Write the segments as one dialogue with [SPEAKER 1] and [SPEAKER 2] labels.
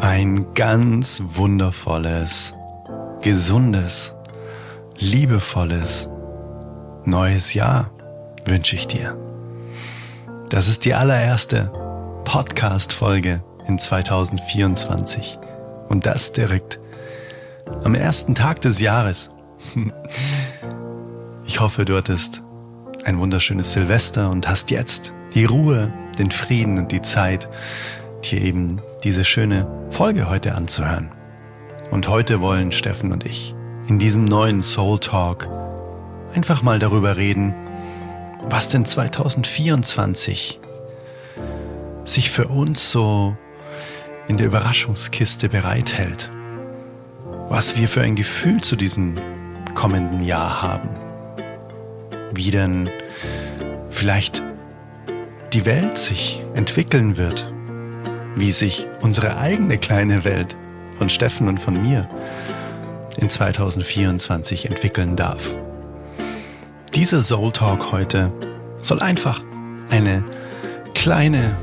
[SPEAKER 1] Ein ganz wundervolles, gesundes, liebevolles neues Jahr wünsche ich dir. Das ist die allererste Podcast-Folge in 2024 und das direkt am ersten Tag des Jahres. Ich hoffe, du hattest ein wunderschönes Silvester und hast jetzt die Ruhe, den Frieden und die Zeit, dir eben diese schöne Folge heute anzuhören. Und heute wollen Steffen und ich in diesem neuen Soul Talk einfach mal darüber reden, was denn 2024 sich für uns so in der Überraschungskiste bereithält. Was wir für ein Gefühl zu diesem kommenden Jahr haben. Wie denn vielleicht die Welt sich entwickeln wird wie sich unsere eigene kleine Welt von Steffen und von mir in 2024 entwickeln darf. Dieser Soul Talk heute soll einfach eine kleine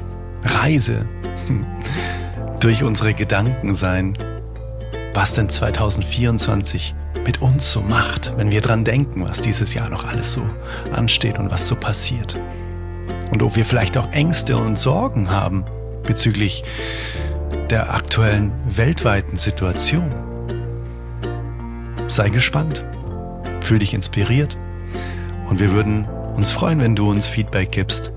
[SPEAKER 1] Reise durch unsere Gedanken sein, was denn 2024 mit uns so macht, wenn wir dran denken, was dieses Jahr noch alles so ansteht und was so passiert. Und ob wir vielleicht auch Ängste und Sorgen haben, bezüglich der aktuellen weltweiten Situation. Sei gespannt, fühl dich inspiriert. Und wir würden uns freuen, wenn du uns Feedback gibst,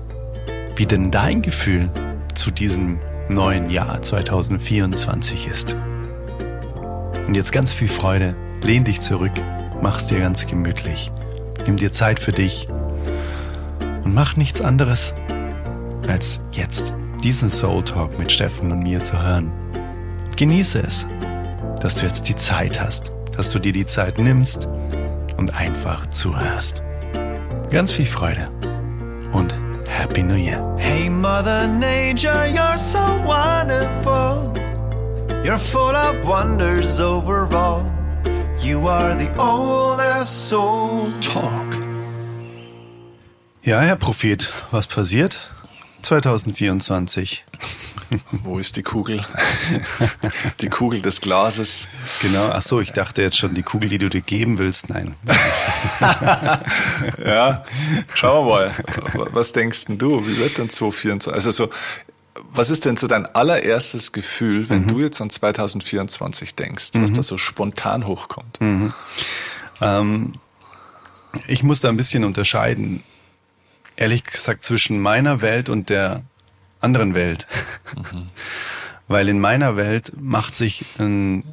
[SPEAKER 1] wie denn dein Gefühl zu diesem neuen Jahr 2024 ist. Und jetzt ganz viel Freude, lehn dich zurück, mach's dir ganz gemütlich, nimm dir Zeit für dich. Und mach nichts anderes als jetzt diesen Soul Talk mit Steffen und mir zu hören. Genieße es, dass du jetzt die Zeit hast, dass du dir die Zeit nimmst und einfach zuhörst. Ganz viel Freude und Happy New Year.
[SPEAKER 2] Hey Mother Nature, you're so wonderful. You're full of wonders overall. You are the oldest soul talk.
[SPEAKER 1] Ja, Herr Prophet, was passiert? 2024.
[SPEAKER 3] Wo ist die Kugel? Die Kugel des Glases.
[SPEAKER 1] Genau, ach so, ich dachte jetzt schon, die Kugel, die du dir geben willst. Nein.
[SPEAKER 3] ja, schauen wir mal. Was denkst denn du? Wie wird denn 2024? Also so, was ist denn so dein allererstes Gefühl, wenn mhm. du jetzt an 2024 denkst, was mhm. da so spontan hochkommt? Mhm.
[SPEAKER 1] Ähm, ich muss da ein bisschen unterscheiden ehrlich gesagt zwischen meiner Welt und der anderen Welt. Mhm. Weil in meiner Welt macht sich ein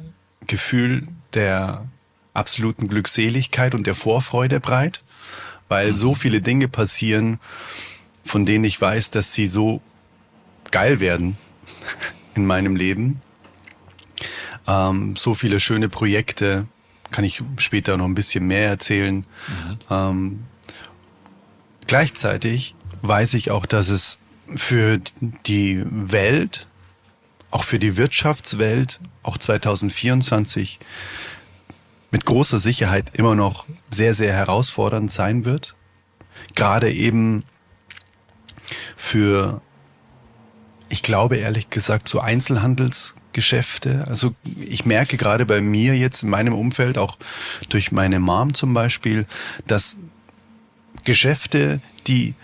[SPEAKER 1] Gefühl der absoluten Glückseligkeit und der Vorfreude breit, weil mhm. so viele Dinge passieren, von denen ich weiß, dass sie so geil werden in meinem Leben. Ähm, so viele schöne Projekte, kann ich später noch ein bisschen mehr erzählen. Mhm. Ähm, Gleichzeitig weiß ich auch, dass es für die Welt, auch für die Wirtschaftswelt, auch 2024 mit großer Sicherheit immer noch sehr, sehr herausfordernd sein wird. Gerade eben für, ich glaube ehrlich gesagt, so Einzelhandelsgeschäfte. Also ich merke gerade bei mir jetzt in meinem Umfeld, auch durch meine Mom zum Beispiel, dass Geschäfte, die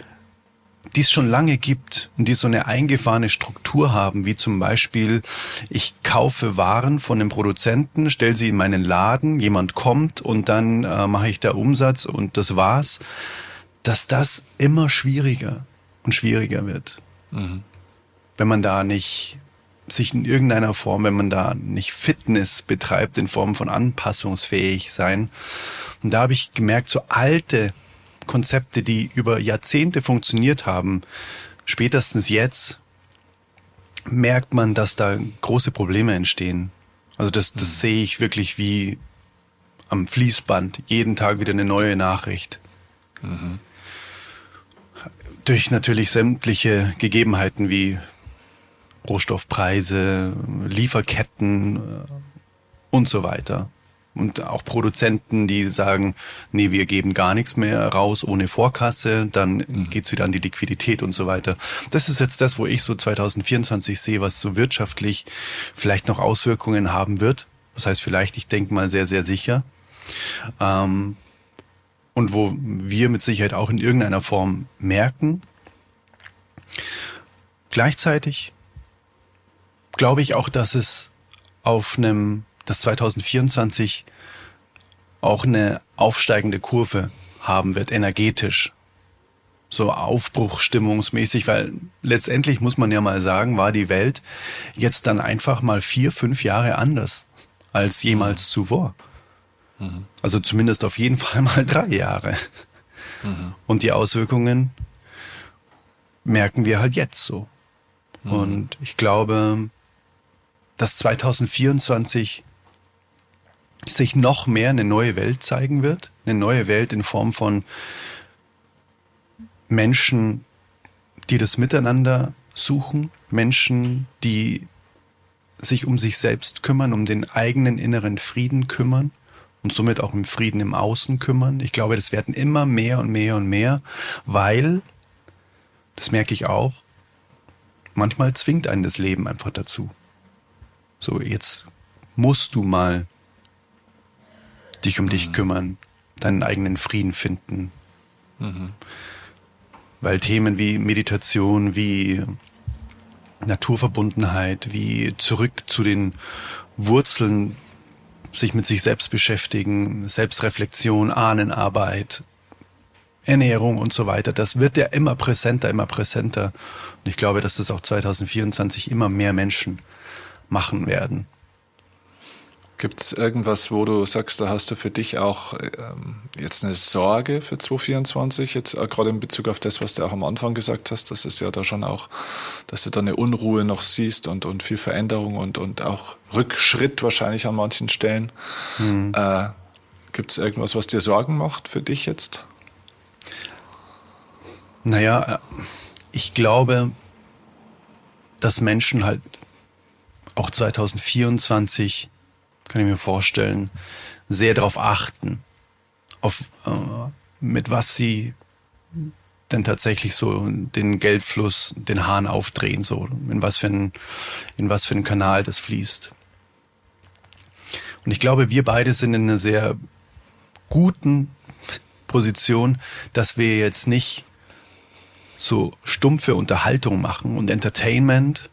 [SPEAKER 1] die es schon lange gibt und die so eine eingefahrene Struktur haben, wie zum Beispiel, ich kaufe Waren von einem Produzenten, stelle sie in meinen Laden, jemand kommt und dann äh, mache ich da Umsatz und das war's, dass das immer schwieriger und schwieriger wird. Mhm. Wenn man da nicht sich in irgendeiner Form, wenn man da nicht Fitness betreibt in Form von anpassungsfähig sein. Und da habe ich gemerkt, so alte Konzepte, die über Jahrzehnte funktioniert haben, spätestens jetzt merkt man, dass da große Probleme entstehen. Also das, das mhm. sehe ich wirklich wie am Fließband, jeden Tag wieder eine neue Nachricht. Mhm. Durch natürlich sämtliche Gegebenheiten wie Rohstoffpreise, Lieferketten äh, und so weiter. Und auch Produzenten, die sagen, nee, wir geben gar nichts mehr raus ohne Vorkasse, dann mhm. geht's wieder an die Liquidität und so weiter. Das ist jetzt das, wo ich so 2024 sehe, was so wirtschaftlich vielleicht noch Auswirkungen haben wird. Das heißt vielleicht, ich denke mal sehr, sehr sicher. Ähm, und wo wir mit Sicherheit auch in irgendeiner Form merken. Gleichzeitig glaube ich auch, dass es auf einem dass 2024 auch eine aufsteigende Kurve haben wird, energetisch. So aufbruchstimmungsmäßig, weil letztendlich muss man ja mal sagen, war die Welt jetzt dann einfach mal vier, fünf Jahre anders als jemals zuvor. Mhm. Also zumindest auf jeden Fall mal drei Jahre. Mhm. Und die Auswirkungen merken wir halt jetzt so. Mhm. Und ich glaube, dass 2024 sich noch mehr eine neue Welt zeigen wird. Eine neue Welt in Form von Menschen, die das Miteinander suchen. Menschen, die sich um sich selbst kümmern, um den eigenen inneren Frieden kümmern und somit auch um Frieden im Außen kümmern. Ich glaube, das werden immer mehr und mehr und mehr, weil, das merke ich auch, manchmal zwingt einen das Leben einfach dazu. So, jetzt musst du mal dich um mhm. dich kümmern, deinen eigenen Frieden finden. Mhm. Weil Themen wie Meditation, wie Naturverbundenheit, wie zurück zu den Wurzeln, sich mit sich selbst beschäftigen, Selbstreflexion, Ahnenarbeit, Ernährung und so weiter, das wird ja immer präsenter, immer präsenter. Und ich glaube, dass das auch 2024 immer mehr Menschen machen werden.
[SPEAKER 3] Gibt es irgendwas, wo du sagst, da hast du für dich auch ähm, jetzt eine Sorge für 2024, jetzt äh, gerade in Bezug auf das, was du auch am Anfang gesagt hast, dass es ja da schon auch, dass du da eine Unruhe noch siehst und, und viel Veränderung und, und auch Rückschritt wahrscheinlich an manchen Stellen. Mhm. Äh, Gibt es irgendwas, was dir Sorgen macht für dich jetzt?
[SPEAKER 1] Naja, äh, ich glaube, dass Menschen halt auch 2024 kann ich mir vorstellen, sehr darauf achten, auf äh, mit was sie denn tatsächlich so den Geldfluss, den Hahn aufdrehen, so. In was für ein, in was für einen Kanal das fließt. Und ich glaube, wir beide sind in einer sehr guten Position, dass wir jetzt nicht so stumpfe Unterhaltung machen und Entertainment,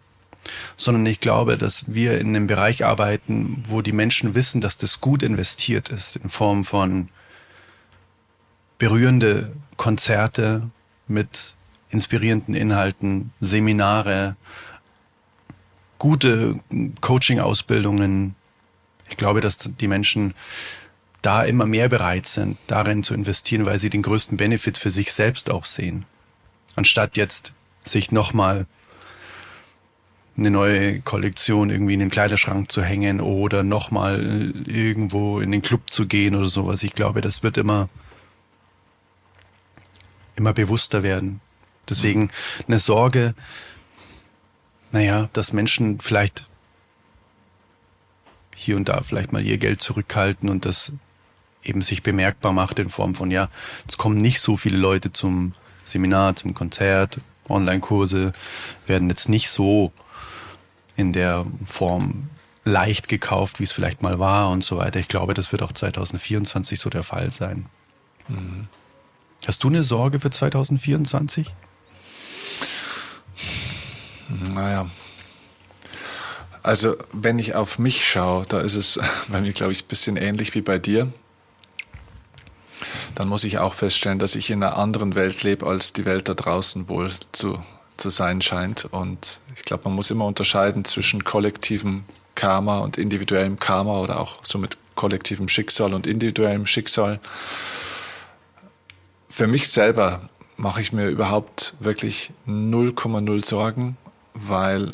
[SPEAKER 1] sondern ich glaube, dass wir in einem Bereich arbeiten, wo die Menschen wissen, dass das gut investiert ist, in Form von berührende Konzerte mit inspirierenden Inhalten, Seminare, gute Coaching-Ausbildungen. Ich glaube, dass die Menschen da immer mehr bereit sind, darin zu investieren, weil sie den größten Benefit für sich selbst auch sehen. Anstatt jetzt sich nochmal eine neue Kollektion irgendwie in den Kleiderschrank zu hängen oder nochmal irgendwo in den Club zu gehen oder sowas. Ich glaube, das wird immer, immer bewusster werden. Deswegen eine Sorge, naja, dass Menschen vielleicht hier und da vielleicht mal ihr Geld zurückhalten und das eben sich bemerkbar macht in Form von, ja, es kommen nicht so viele Leute zum Seminar, zum Konzert, Online-Kurse werden jetzt nicht so in der Form leicht gekauft, wie es vielleicht mal war und so weiter. Ich glaube, das wird auch 2024 so der Fall sein. Mhm. Hast du eine Sorge für 2024?
[SPEAKER 3] Naja. Also, wenn ich auf mich schaue, da ist es bei mir, glaube ich, ein bisschen ähnlich wie bei dir. Dann muss ich auch feststellen, dass ich in einer anderen Welt lebe, als die Welt da draußen wohl zu zu sein scheint. Und ich glaube, man muss immer unterscheiden zwischen kollektivem Karma und individuellem Karma oder auch somit kollektivem Schicksal und individuellem Schicksal. Für mich selber mache ich mir überhaupt wirklich 0,0 Sorgen, weil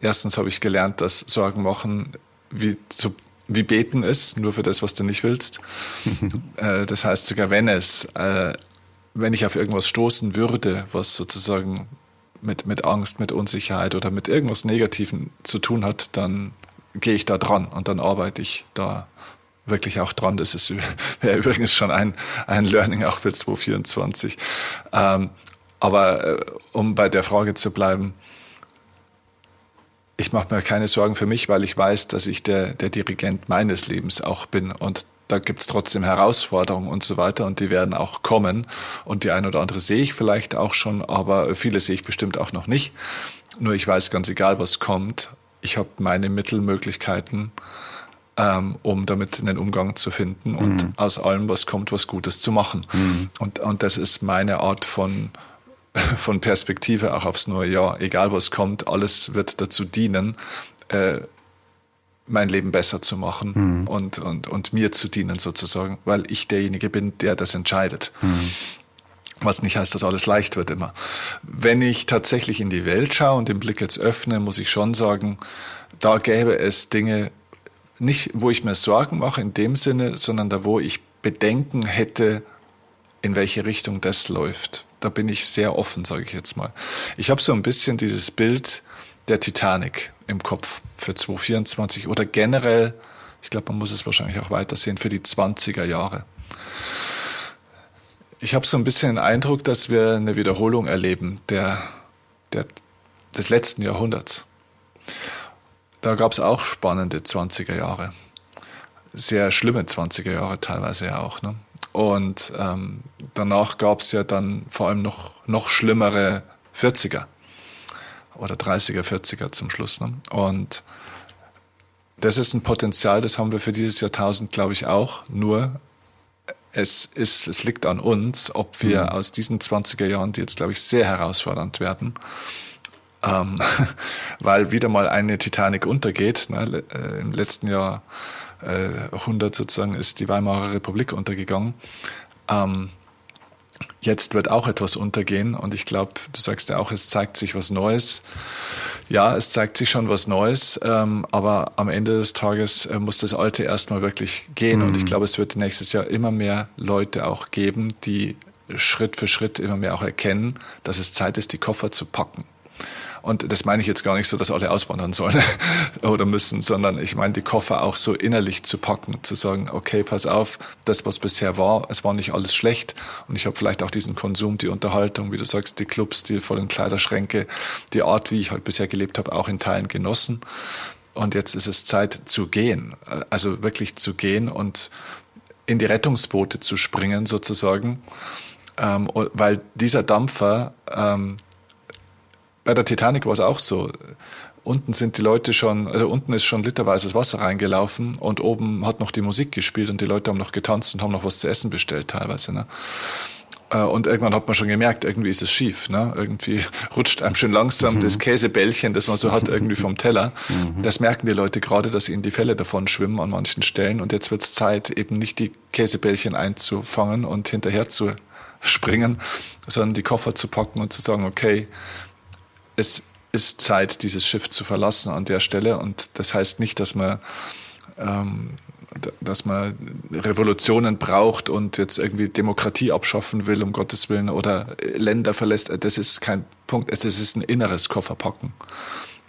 [SPEAKER 3] erstens habe ich gelernt, dass Sorgen machen wie, zu, wie beten ist, nur für das, was du nicht willst. Äh, das heißt, sogar wenn es, äh, wenn ich auf irgendwas stoßen würde, was sozusagen mit, mit Angst, mit Unsicherheit oder mit irgendwas Negativen zu tun hat, dann gehe ich da dran und dann arbeite ich da wirklich auch dran. Das ist wäre übrigens schon ein, ein Learning auch für 2024. Ähm, aber äh, um bei der Frage zu bleiben, ich mache mir keine Sorgen für mich, weil ich weiß, dass ich der, der Dirigent meines Lebens auch bin. Und da gibt es trotzdem Herausforderungen und so weiter und die werden auch kommen. Und die eine oder andere sehe ich vielleicht auch schon, aber viele sehe ich bestimmt auch noch nicht. Nur ich weiß ganz egal, was kommt. Ich habe meine Mittelmöglichkeiten, ähm, um damit einen Umgang zu finden und mhm. aus allem, was kommt, was Gutes zu machen. Mhm. Und, und das ist meine Art von, von Perspektive auch aufs neue Jahr. Egal was kommt, alles wird dazu dienen, äh, mein Leben besser zu machen mhm. und, und, und mir zu dienen sozusagen, weil ich derjenige bin, der das entscheidet. Mhm. Was nicht heißt, dass alles leicht wird immer. Wenn ich tatsächlich in die Welt schaue und den Blick jetzt öffne, muss ich schon sagen, da gäbe es Dinge, nicht wo ich mir Sorgen mache in dem Sinne, sondern da wo ich Bedenken hätte, in welche Richtung das läuft. Da bin ich sehr offen, sage ich jetzt mal. Ich habe so ein bisschen dieses Bild der Titanic im Kopf für 2024 oder generell, ich glaube, man muss es wahrscheinlich auch weitersehen, für die 20er Jahre. Ich habe so ein bisschen den Eindruck, dass wir eine Wiederholung erleben der, der, des letzten Jahrhunderts. Da gab es auch spannende 20er Jahre. Sehr schlimme 20er Jahre teilweise ja auch. Ne? Und ähm, danach gab es ja dann vor allem noch, noch schlimmere 40er oder 30er, 40er zum Schluss. Ne? Und das ist ein Potenzial, das haben wir für dieses Jahrtausend, glaube ich, auch. Nur es, ist, es liegt an uns, ob wir mhm. aus diesen 20er Jahren, die jetzt, glaube ich, sehr herausfordernd werden, ähm, weil wieder mal eine Titanic untergeht. Ne? Äh, Im letzten Jahr äh, 100 sozusagen ist die Weimarer Republik untergegangen. Ähm, jetzt wird auch etwas untergehen und ich glaube, du sagst ja auch, es zeigt sich was Neues. Ja, es zeigt sich schon was Neues, ähm, aber am Ende des Tages äh, muss das Alte erstmal wirklich gehen mhm. und ich mhm. glaube, es wird nächstes Jahr immer mehr Leute auch geben, die Schritt für Schritt immer mehr auch erkennen, dass es Zeit ist, die Koffer zu packen. Und das meine ich jetzt gar nicht so, dass alle auswandern sollen oder müssen, sondern ich meine, die Koffer auch so innerlich zu packen, zu sagen, okay, pass auf, das, was bisher war, es war nicht alles schlecht. Und ich habe vielleicht auch diesen Konsum, die Unterhaltung, wie du sagst, die Clubs, die vollen Kleiderschränke, die Art, wie ich halt bisher gelebt habe, auch in Teilen genossen. Und jetzt ist es Zeit zu gehen, also wirklich zu gehen und in die Rettungsboote zu springen sozusagen, ähm, weil dieser Dampfer ähm, bei der Titanic war es auch so. Unten sind die Leute schon, also unten ist schon literweises Wasser reingelaufen und oben hat noch die Musik gespielt und die Leute haben noch getanzt und haben noch was zu essen bestellt teilweise. Ne? Äh, und irgendwann hat man schon gemerkt, irgendwie ist es schief. Ne? Irgendwie rutscht einem schön langsam mhm. das Käsebällchen, das man so hat, irgendwie vom Teller. Mhm. Das merken die Leute gerade, dass ihnen die Fälle davon schwimmen an manchen Stellen. Und jetzt wird es Zeit, eben nicht die Käsebällchen einzufangen und hinterher zu springen, sondern die Koffer zu packen und zu sagen, okay, es ist Zeit, dieses Schiff zu verlassen an der Stelle. Und das heißt nicht, dass man, ähm, dass man Revolutionen braucht und jetzt irgendwie Demokratie abschaffen will, um Gottes Willen, oder Länder verlässt. Das ist kein Punkt. Es ist ein inneres Kofferpacken.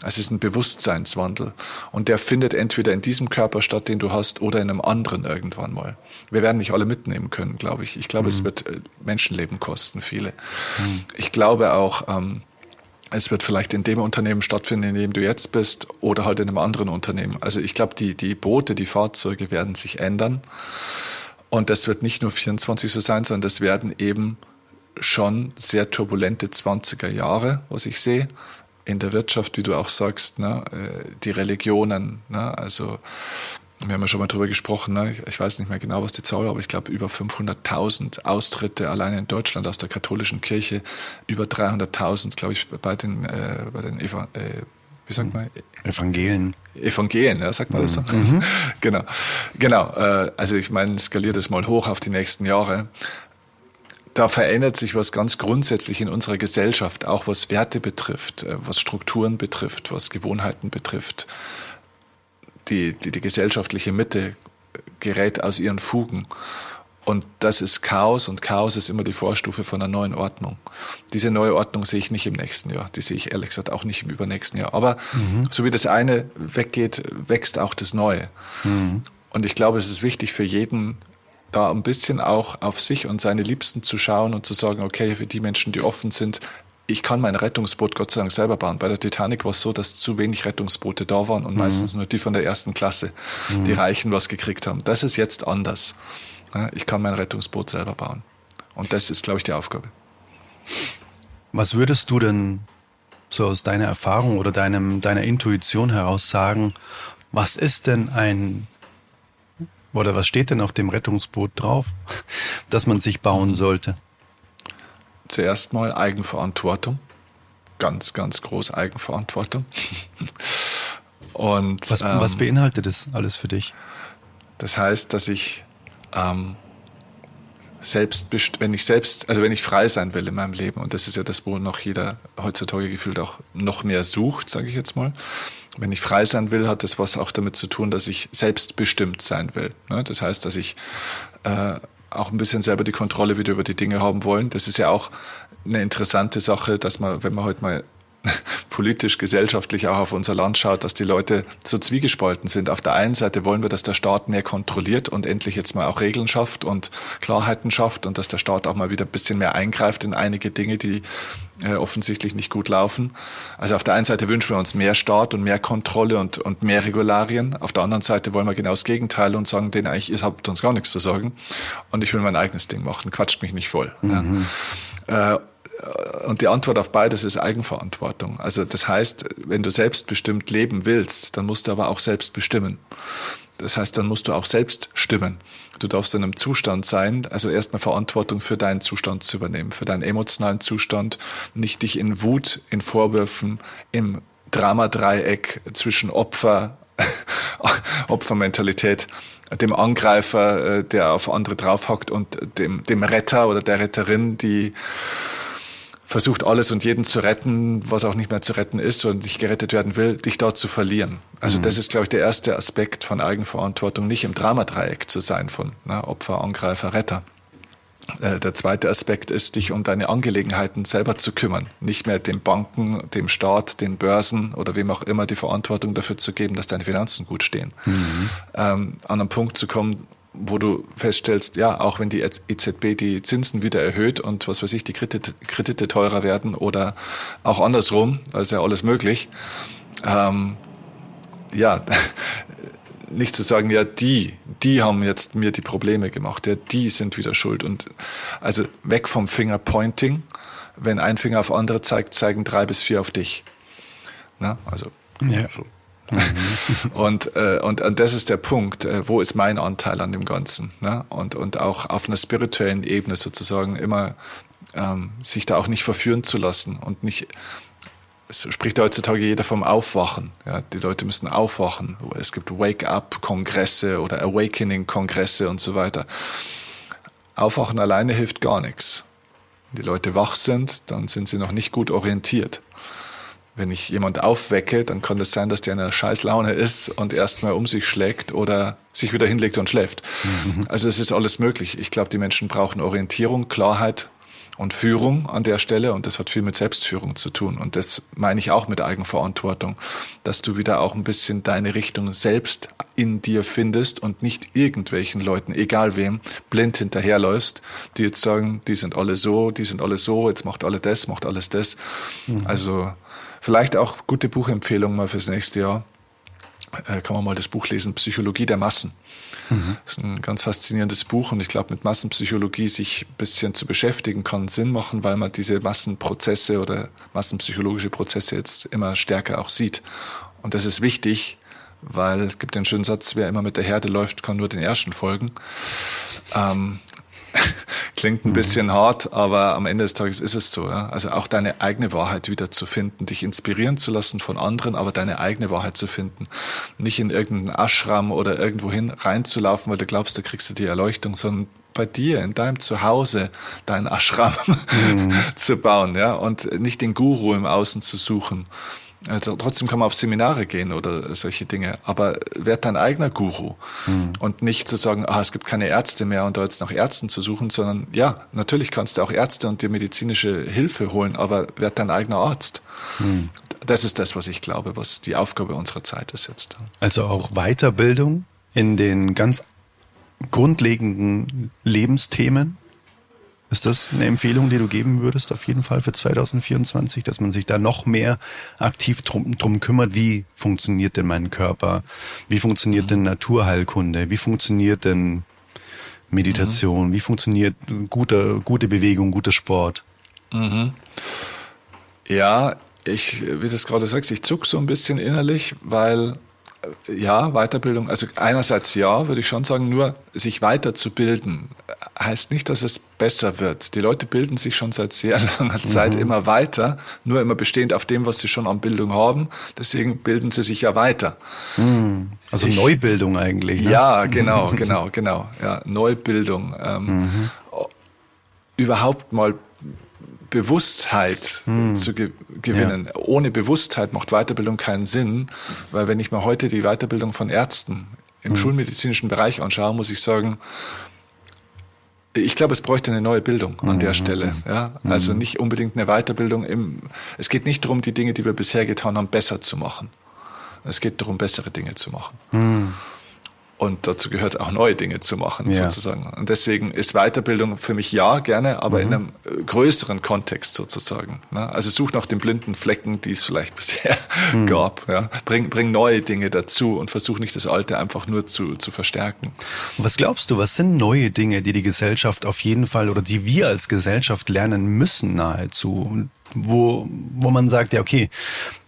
[SPEAKER 3] Es ist ein Bewusstseinswandel. Und der findet entweder in diesem Körper statt, den du hast, oder in einem anderen irgendwann mal. Wir werden nicht alle mitnehmen können, glaube ich. Ich glaube, mhm. es wird äh, Menschenleben kosten, viele. Mhm. Ich glaube auch, ähm, es wird vielleicht in dem Unternehmen stattfinden, in dem du jetzt bist, oder halt in einem anderen Unternehmen. Also ich glaube, die, die Boote, die Fahrzeuge werden sich ändern. Und das wird nicht nur 24 so sein, sondern das werden eben schon sehr turbulente 20er Jahre, was ich sehe. In der Wirtschaft, wie du auch sagst, ne, äh, die Religionen, ne, also wir haben ja schon mal drüber gesprochen, ne? ich weiß nicht mehr genau, was die Zahl war, aber ich glaube über 500.000 Austritte allein in Deutschland aus der katholischen Kirche, über 300.000, glaube ich, bei den, äh, bei den Eva äh, wie sagt man?
[SPEAKER 1] Evangelien.
[SPEAKER 3] Evangelien, ja, sagt man das so? Mhm. mhm. genau, genau. Äh, also ich meine, skaliert es mal hoch auf die nächsten Jahre. Da verändert sich was ganz grundsätzlich in unserer Gesellschaft, auch was Werte betrifft, äh, was Strukturen betrifft, was Gewohnheiten betrifft die, die, die gesellschaftliche Mitte gerät aus ihren Fugen. Und das ist Chaos und Chaos ist immer die Vorstufe von einer neuen Ordnung. Diese neue Ordnung sehe ich nicht im nächsten Jahr. Die sehe ich ehrlich gesagt auch nicht im übernächsten Jahr. Aber mhm. so wie das eine weggeht, wächst auch das Neue. Mhm. Und ich glaube, es ist wichtig für jeden, da ein bisschen auch auf sich und seine Liebsten zu schauen und zu sagen, okay, für die Menschen, die offen sind, ich kann mein Rettungsboot Gott sei Dank selber bauen. Bei der Titanic war es so, dass zu wenig Rettungsboote da waren und mhm. meistens nur die von der ersten Klasse, mhm. die Reichen was gekriegt haben. Das ist jetzt anders. Ich kann mein Rettungsboot selber bauen. Und das ist, glaube ich, die Aufgabe.
[SPEAKER 1] Was würdest du denn so aus deiner Erfahrung oder deinem, deiner Intuition heraus sagen, was ist denn ein oder was steht denn auf dem Rettungsboot drauf, dass man sich bauen sollte?
[SPEAKER 3] Zuerst mal Eigenverantwortung. Ganz, ganz groß Eigenverantwortung.
[SPEAKER 1] Und was, ähm, was beinhaltet das alles für dich?
[SPEAKER 3] Das heißt, dass ich ähm, selbst, wenn ich selbst, also wenn ich frei sein will in meinem Leben, und das ist ja das, wo noch jeder heutzutage gefühlt auch noch mehr sucht, sage ich jetzt mal. Wenn ich frei sein will, hat das was auch damit zu tun, dass ich selbstbestimmt sein will. Ne? Das heißt, dass ich äh, auch ein bisschen selber die Kontrolle wieder über die Dinge haben wollen. Das ist ja auch eine interessante Sache, dass man, wenn man heute mal politisch, gesellschaftlich auch auf unser Land schaut, dass die Leute so zwiegespalten sind. Auf der einen Seite wollen wir, dass der Staat mehr kontrolliert und endlich jetzt mal auch Regeln schafft und Klarheiten schafft und dass der Staat auch mal wieder ein bisschen mehr eingreift in einige Dinge, die äh, offensichtlich nicht gut laufen. Also auf der einen Seite wünschen wir uns mehr Staat und mehr Kontrolle und, und mehr Regularien. Auf der anderen Seite wollen wir genau das Gegenteil und sagen denen eigentlich, ihr habt uns gar nichts zu sagen und ich will mein eigenes Ding machen, quatscht mich nicht voll. Mhm. Ja. Äh, und die Antwort auf beides ist Eigenverantwortung. Also das heißt, wenn du selbstbestimmt leben willst, dann musst du aber auch selbst bestimmen. Das heißt, dann musst du auch selbst stimmen. Du darfst in einem Zustand sein, also erstmal Verantwortung für deinen Zustand zu übernehmen, für deinen emotionalen Zustand, nicht dich in Wut, in Vorwürfen, im Dramadreieck zwischen Opfer, Opfermentalität, dem Angreifer, äh, der auf andere draufhackt und dem, dem Retter oder der Retterin, die versucht alles und jeden zu retten, was auch nicht mehr zu retten ist und nicht gerettet werden will, dich dort zu verlieren. Also mhm. das ist, glaube ich, der erste Aspekt von Eigenverantwortung, nicht im Dramadreieck zu sein von ne, Opfer, Angreifer, Retter. Äh, der zweite Aspekt ist, dich um deine Angelegenheiten selber zu kümmern. Nicht mehr den Banken, dem Staat, den Börsen oder wem auch immer die Verantwortung dafür zu geben, dass deine Finanzen gut stehen. Mhm. Ähm, an einen Punkt zu kommen, wo du feststellst, ja, auch wenn die EZB die Zinsen wieder erhöht und was weiß ich, die Kredite, Kredite teurer werden oder auch andersrum, da ist ja alles möglich, ähm, ja, nicht zu sagen, ja, die, die haben jetzt mir die Probleme gemacht, ja, die sind wieder schuld und also weg vom Fingerpointing, wenn ein Finger auf andere zeigt, zeigen drei bis vier auf dich. Na, also ja. so Mhm. und, äh, und, und das ist der Punkt, äh, wo ist mein Anteil an dem Ganzen? Ne? Und, und auch auf einer spirituellen Ebene sozusagen immer ähm, sich da auch nicht verführen zu lassen und nicht, es spricht heutzutage jeder vom Aufwachen. Ja? Die Leute müssen aufwachen. Es gibt Wake-up-Kongresse oder Awakening-Kongresse und so weiter. Aufwachen alleine hilft gar nichts. Wenn die Leute wach sind, dann sind sie noch nicht gut orientiert wenn ich jemand aufwecke, dann kann es das sein, dass der in einer Scheißlaune ist und erstmal um sich schlägt oder sich wieder hinlegt und schläft. Mhm. Also es ist alles möglich. Ich glaube, die Menschen brauchen Orientierung, Klarheit und Führung an der Stelle und das hat viel mit Selbstführung zu tun und das meine ich auch mit Eigenverantwortung, dass du wieder auch ein bisschen deine Richtung selbst in dir findest und nicht irgendwelchen Leuten, egal wem, blind hinterherläufst, die jetzt sagen, die sind alle so, die sind alle so, jetzt macht alle das, macht alles das. Mhm. Also Vielleicht auch gute Buchempfehlung mal fürs nächste Jahr. Äh, kann man mal das Buch lesen, Psychologie der Massen. Mhm. Das ist ein ganz faszinierendes Buch und ich glaube, mit Massenpsychologie sich ein bisschen zu beschäftigen, kann Sinn machen, weil man diese Massenprozesse oder massenpsychologische Prozesse jetzt immer stärker auch sieht. Und das ist wichtig, weil es gibt den schönen Satz, wer immer mit der Herde läuft, kann nur den Ersten folgen. Ähm, Klingt ein bisschen hart, aber am Ende des Tages ist es so. Ja? Also auch deine eigene Wahrheit wieder zu finden, dich inspirieren zu lassen von anderen, aber deine eigene Wahrheit zu finden. Nicht in irgendeinen Ashram oder irgendwohin reinzulaufen, weil du glaubst, da kriegst du die Erleuchtung, sondern bei dir, in deinem Zuhause, deinen Ashram mhm. zu bauen, ja, und nicht den Guru im Außen zu suchen. Also trotzdem kann man auf Seminare gehen oder solche Dinge, aber werd dein eigener Guru mhm. und nicht zu sagen, ah, es gibt keine Ärzte mehr und da jetzt nach Ärzten zu suchen, sondern ja, natürlich kannst du auch Ärzte und dir medizinische Hilfe holen, aber werd dein eigener Arzt. Mhm. Das ist das, was ich glaube, was die Aufgabe unserer Zeit ist jetzt.
[SPEAKER 1] Also auch Weiterbildung in den ganz grundlegenden Lebensthemen. Ist das eine Empfehlung, die du geben würdest, auf jeden Fall für 2024, dass man sich da noch mehr aktiv drum, drum kümmert? Wie funktioniert denn mein Körper? Wie funktioniert denn Naturheilkunde? Wie funktioniert denn Meditation? Mhm. Wie funktioniert gute, gute Bewegung, guter Sport?
[SPEAKER 3] Mhm. Ja, ich, wie du es gerade sagst, ich zuck so ein bisschen innerlich, weil ja, Weiterbildung, also einerseits ja, würde ich schon sagen, nur sich weiterzubilden heißt nicht, dass es besser wird. Die Leute bilden sich schon seit sehr langer Zeit mhm. immer weiter, nur immer bestehend auf dem, was sie schon an Bildung haben. Deswegen bilden sie sich ja weiter.
[SPEAKER 1] Mhm. Also ich, Neubildung eigentlich.
[SPEAKER 3] Ne? Ja, genau, genau, genau. Ja, Neubildung. Ähm, mhm. Überhaupt mal Bewusstheit hm. zu ge gewinnen. Ja. Ohne Bewusstheit macht Weiterbildung keinen Sinn, weil wenn ich mir heute die Weiterbildung von Ärzten im hm. schulmedizinischen Bereich anschaue, muss ich sagen, ich glaube, es bräuchte eine neue Bildung an der Stelle. Ja? Also mhm. nicht unbedingt eine Weiterbildung. Im, es geht nicht darum, die Dinge, die wir bisher getan haben, besser zu machen. Es geht darum, bessere Dinge zu machen. Und dazu gehört auch neue Dinge zu machen, ja. sozusagen. Und deswegen ist Weiterbildung für mich ja gerne, aber mhm. in einem äh, größeren Kontext sozusagen. Ne? Also such nach den blinden Flecken, die es vielleicht bisher mhm. gab. Ja? Bring, bring neue Dinge dazu und versuch nicht das Alte einfach nur zu, zu verstärken.
[SPEAKER 1] Was glaubst du, was sind neue Dinge, die die Gesellschaft auf jeden Fall oder die wir als Gesellschaft lernen müssen nahezu? Wo, wo man sagt, ja, okay,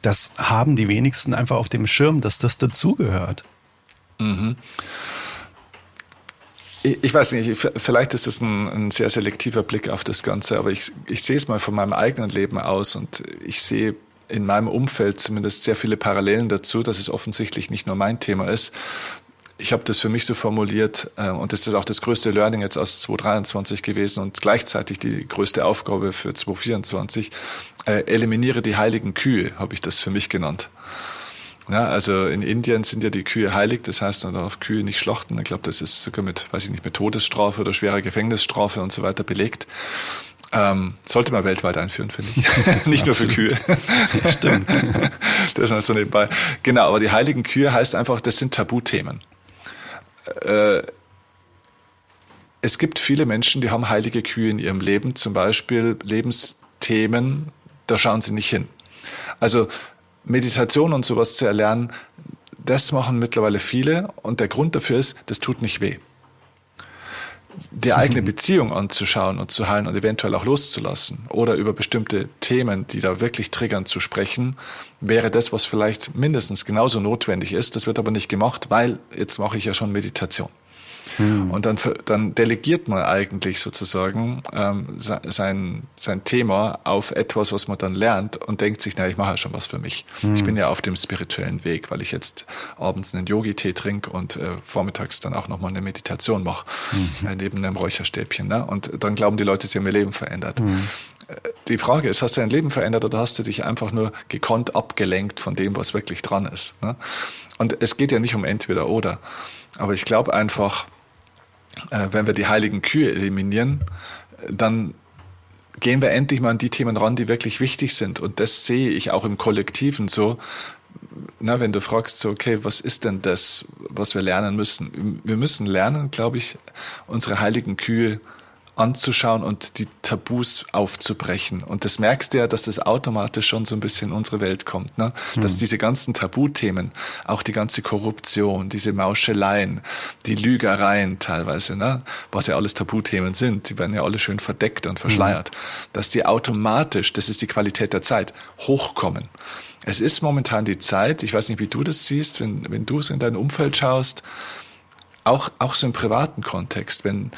[SPEAKER 1] das haben die wenigsten einfach auf dem Schirm, dass das dazugehört. Mhm.
[SPEAKER 3] Ich weiß nicht, vielleicht ist das ein, ein, sehr selektiver Blick auf das Ganze, aber ich, ich sehe es mal von meinem eigenen Leben aus und ich sehe in meinem Umfeld zumindest sehr viele Parallelen dazu, dass es offensichtlich nicht nur mein Thema ist. Ich habe das für mich so formuliert äh, und das ist auch das größte Learning jetzt aus 2023 gewesen und gleichzeitig die größte Aufgabe für 2024. Äh, eliminiere die heiligen Kühe, habe ich das für mich genannt. Ja, also in Indien sind ja die Kühe heilig, das heißt, man darf Kühe nicht schlachten. Ich glaube, das ist sogar mit, weiß ich nicht, mit Todesstrafe oder schwerer Gefängnisstrafe und so weiter belegt. Ähm, sollte man weltweit einführen, finde ich. nicht nur für Kühe.
[SPEAKER 1] Stimmt.
[SPEAKER 3] das ist so nebenbei. Genau, aber die heiligen Kühe heißt einfach, das sind Tabuthemen. Äh, es gibt viele Menschen, die haben heilige Kühe in ihrem Leben, zum Beispiel Lebensthemen, da schauen sie nicht hin. Also Meditation und sowas zu erlernen, das machen mittlerweile viele und der Grund dafür ist, das tut nicht weh. Die eigene Beziehung anzuschauen und zu heilen und eventuell auch loszulassen oder über bestimmte Themen, die da wirklich triggern, zu sprechen, wäre das, was vielleicht mindestens genauso notwendig ist. Das wird aber nicht gemacht, weil jetzt mache ich ja schon Meditation. Mhm. Und dann, dann delegiert man eigentlich sozusagen ähm, sein, sein Thema auf etwas, was man dann lernt und denkt sich, na, ich mache ja schon was für mich. Mhm. Ich bin ja auf dem spirituellen Weg, weil ich jetzt abends einen Yogi-Tee trinke und äh, vormittags dann auch nochmal eine Meditation mache, mhm. äh, neben einem Räucherstäbchen. Ne? Und dann glauben die Leute, sie haben ihr Leben verändert. Mhm. Äh, die Frage ist, hast du dein Leben verändert oder hast du dich einfach nur gekonnt abgelenkt von dem, was wirklich dran ist? Ne? Und es geht ja nicht um entweder oder. Aber ich glaube einfach, äh, wenn wir die heiligen Kühe eliminieren, dann gehen wir endlich mal an die Themen ran, die wirklich wichtig sind. Und das sehe ich auch im Kollektiven so. Na, wenn du fragst, so, okay, was ist denn das, was wir lernen müssen? Wir müssen lernen, glaube ich, unsere heiligen Kühe anzuschauen und die Tabus aufzubrechen. Und das merkst du ja, dass das automatisch schon so ein bisschen in unsere Welt kommt. Ne? Dass hm. diese ganzen Tabuthemen, auch die ganze Korruption, diese Mauscheleien, die Lügereien teilweise, ne? was ja alles Tabuthemen sind, die werden ja alle schön verdeckt und verschleiert, hm. dass die automatisch, das ist die Qualität der Zeit, hochkommen. Es ist momentan die Zeit, ich weiß nicht, wie du das siehst, wenn, wenn du so in dein Umfeld schaust, auch, auch so im privaten Kontext, wenn,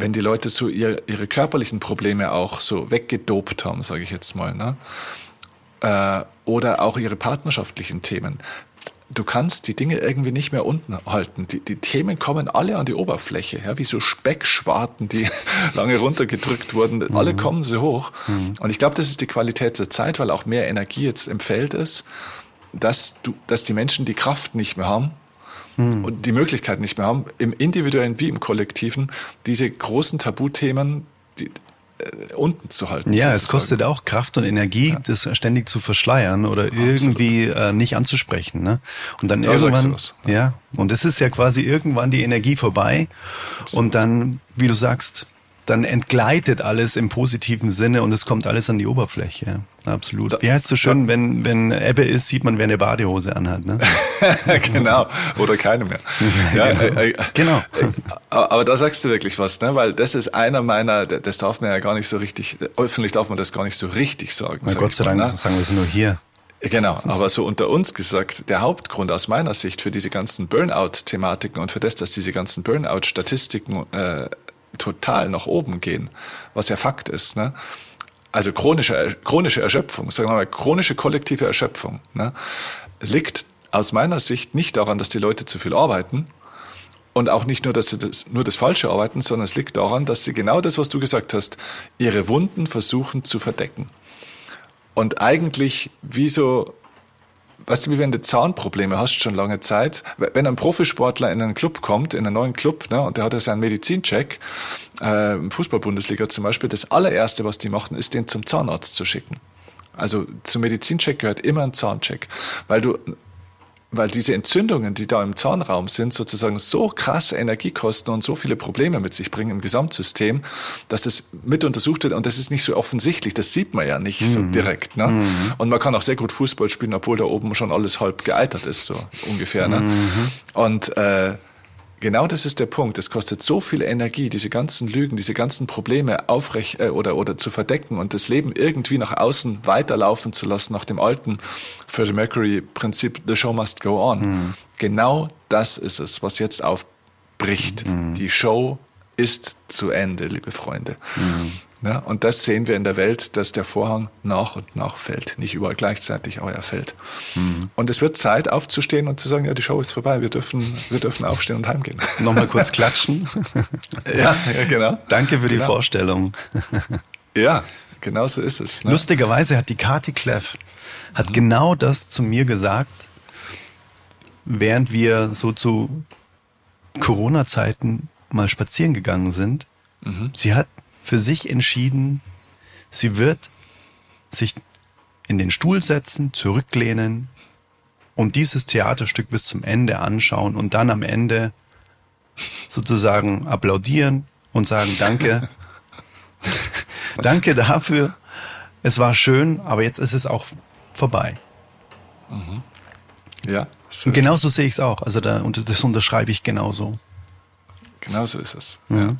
[SPEAKER 3] wenn die Leute so ihr, ihre körperlichen Probleme auch so weggedopt haben, sage ich jetzt mal, ne? Äh, oder auch ihre partnerschaftlichen Themen. Du kannst die Dinge irgendwie nicht mehr unten halten. Die, die Themen kommen alle an die Oberfläche, ja, wie so Speckschwarten, die lange runtergedrückt wurden. Mhm. Alle kommen sie hoch. Mhm. Und ich glaube, das ist die Qualität der Zeit, weil auch mehr Energie jetzt im Feld ist, dass, du, dass die Menschen die Kraft nicht mehr haben, hm. und die Möglichkeit nicht mehr haben, im individuellen wie im kollektiven, diese großen Tabuthemen, die, äh, unten zu halten.
[SPEAKER 1] Ja, es kostet auch Kraft und Energie, ja. das ständig zu verschleiern oder Absolut. irgendwie äh, nicht anzusprechen. Ne? Und dann da irgendwann, ja. ja, und es ist ja quasi irgendwann die Energie vorbei Absolut. und dann, wie du sagst, dann entgleitet alles im positiven Sinne und es kommt alles an die Oberfläche. Absolut. Wie heißt es so schön, wenn, wenn Ebbe ist, sieht man, wer eine Badehose anhat. Ne?
[SPEAKER 3] genau. Oder keine mehr. Ja, genau. Äh, äh, genau. Aber da sagst du wirklich was, ne? weil das ist einer meiner, das darf man ja gar nicht so richtig, öffentlich darf man das gar nicht so richtig sagen.
[SPEAKER 1] Na Gott sei Dank, ne? sagen wir es nur hier.
[SPEAKER 3] Genau, aber so unter uns gesagt, der Hauptgrund aus meiner Sicht für diese ganzen Burnout-Thematiken und für das, dass diese ganzen Burnout-Statistiken äh, total nach oben gehen, was ja Fakt ist. Ne? Also chronische, chronische Erschöpfung, sagen wir mal, chronische kollektive Erschöpfung, ne? liegt aus meiner Sicht nicht daran, dass die Leute zu viel arbeiten, und auch nicht nur, dass sie das, nur das Falsche arbeiten, sondern es liegt daran, dass sie genau das, was du gesagt hast, ihre Wunden versuchen zu verdecken. Und eigentlich wie so weißt du, wie wenn du Zahnprobleme hast schon lange Zeit, wenn ein Profisportler in einen Club kommt, in einen neuen Club, ne, und der hat ja seinen Medizincheck, äh, Fußball-Bundesliga zum Beispiel, das allererste, was die machen, ist, den zum Zahnarzt zu schicken. Also zum Medizincheck gehört immer ein Zahncheck, weil du weil diese Entzündungen, die da im Zahnraum sind, sozusagen so krass Energie kosten und so viele Probleme mit sich bringen im Gesamtsystem, dass das mit untersucht wird und das ist nicht so offensichtlich, das sieht man ja nicht mhm. so direkt. Ne? Mhm. Und man kann auch sehr gut Fußball spielen, obwohl da oben schon alles halb gealtert ist, so ungefähr. Ne? Mhm. Und äh, Genau das ist der Punkt. Es kostet so viel Energie, diese ganzen Lügen, diese ganzen Probleme aufrecht äh, oder, oder zu verdecken und das Leben irgendwie nach außen weiterlaufen zu lassen, nach dem alten Freddie Mercury-Prinzip, the show must go on. Mhm. Genau das ist es, was jetzt aufbricht. Mhm. Die Show ist zu Ende, liebe Freunde. Mhm. Ja, und das sehen wir in der Welt, dass der Vorhang nach und nach fällt. Nicht überall gleichzeitig, aber er fällt. Mhm. Und es wird Zeit, aufzustehen und zu sagen, ja, die Show ist vorbei, wir dürfen, wir dürfen aufstehen und heimgehen.
[SPEAKER 1] Nochmal kurz klatschen.
[SPEAKER 3] ja, ja, genau.
[SPEAKER 1] Danke für die genau. Vorstellung.
[SPEAKER 3] ja, genau so ist es.
[SPEAKER 1] Ne? Lustigerweise hat die Kati Kleff hat mhm. genau das zu mir gesagt, während wir so zu Corona-Zeiten mal spazieren gegangen sind. Mhm. Sie hat für sich entschieden, sie wird sich in den Stuhl setzen, zurücklehnen und dieses Theaterstück bis zum Ende anschauen und dann am Ende sozusagen applaudieren und sagen Danke. Danke dafür. Es war schön, aber jetzt ist es auch vorbei.
[SPEAKER 3] Mhm. Ja.
[SPEAKER 1] So genauso sehe ich es auch. Also da, das unterschreibe ich genauso.
[SPEAKER 3] Genauso ist es. Ja. ja.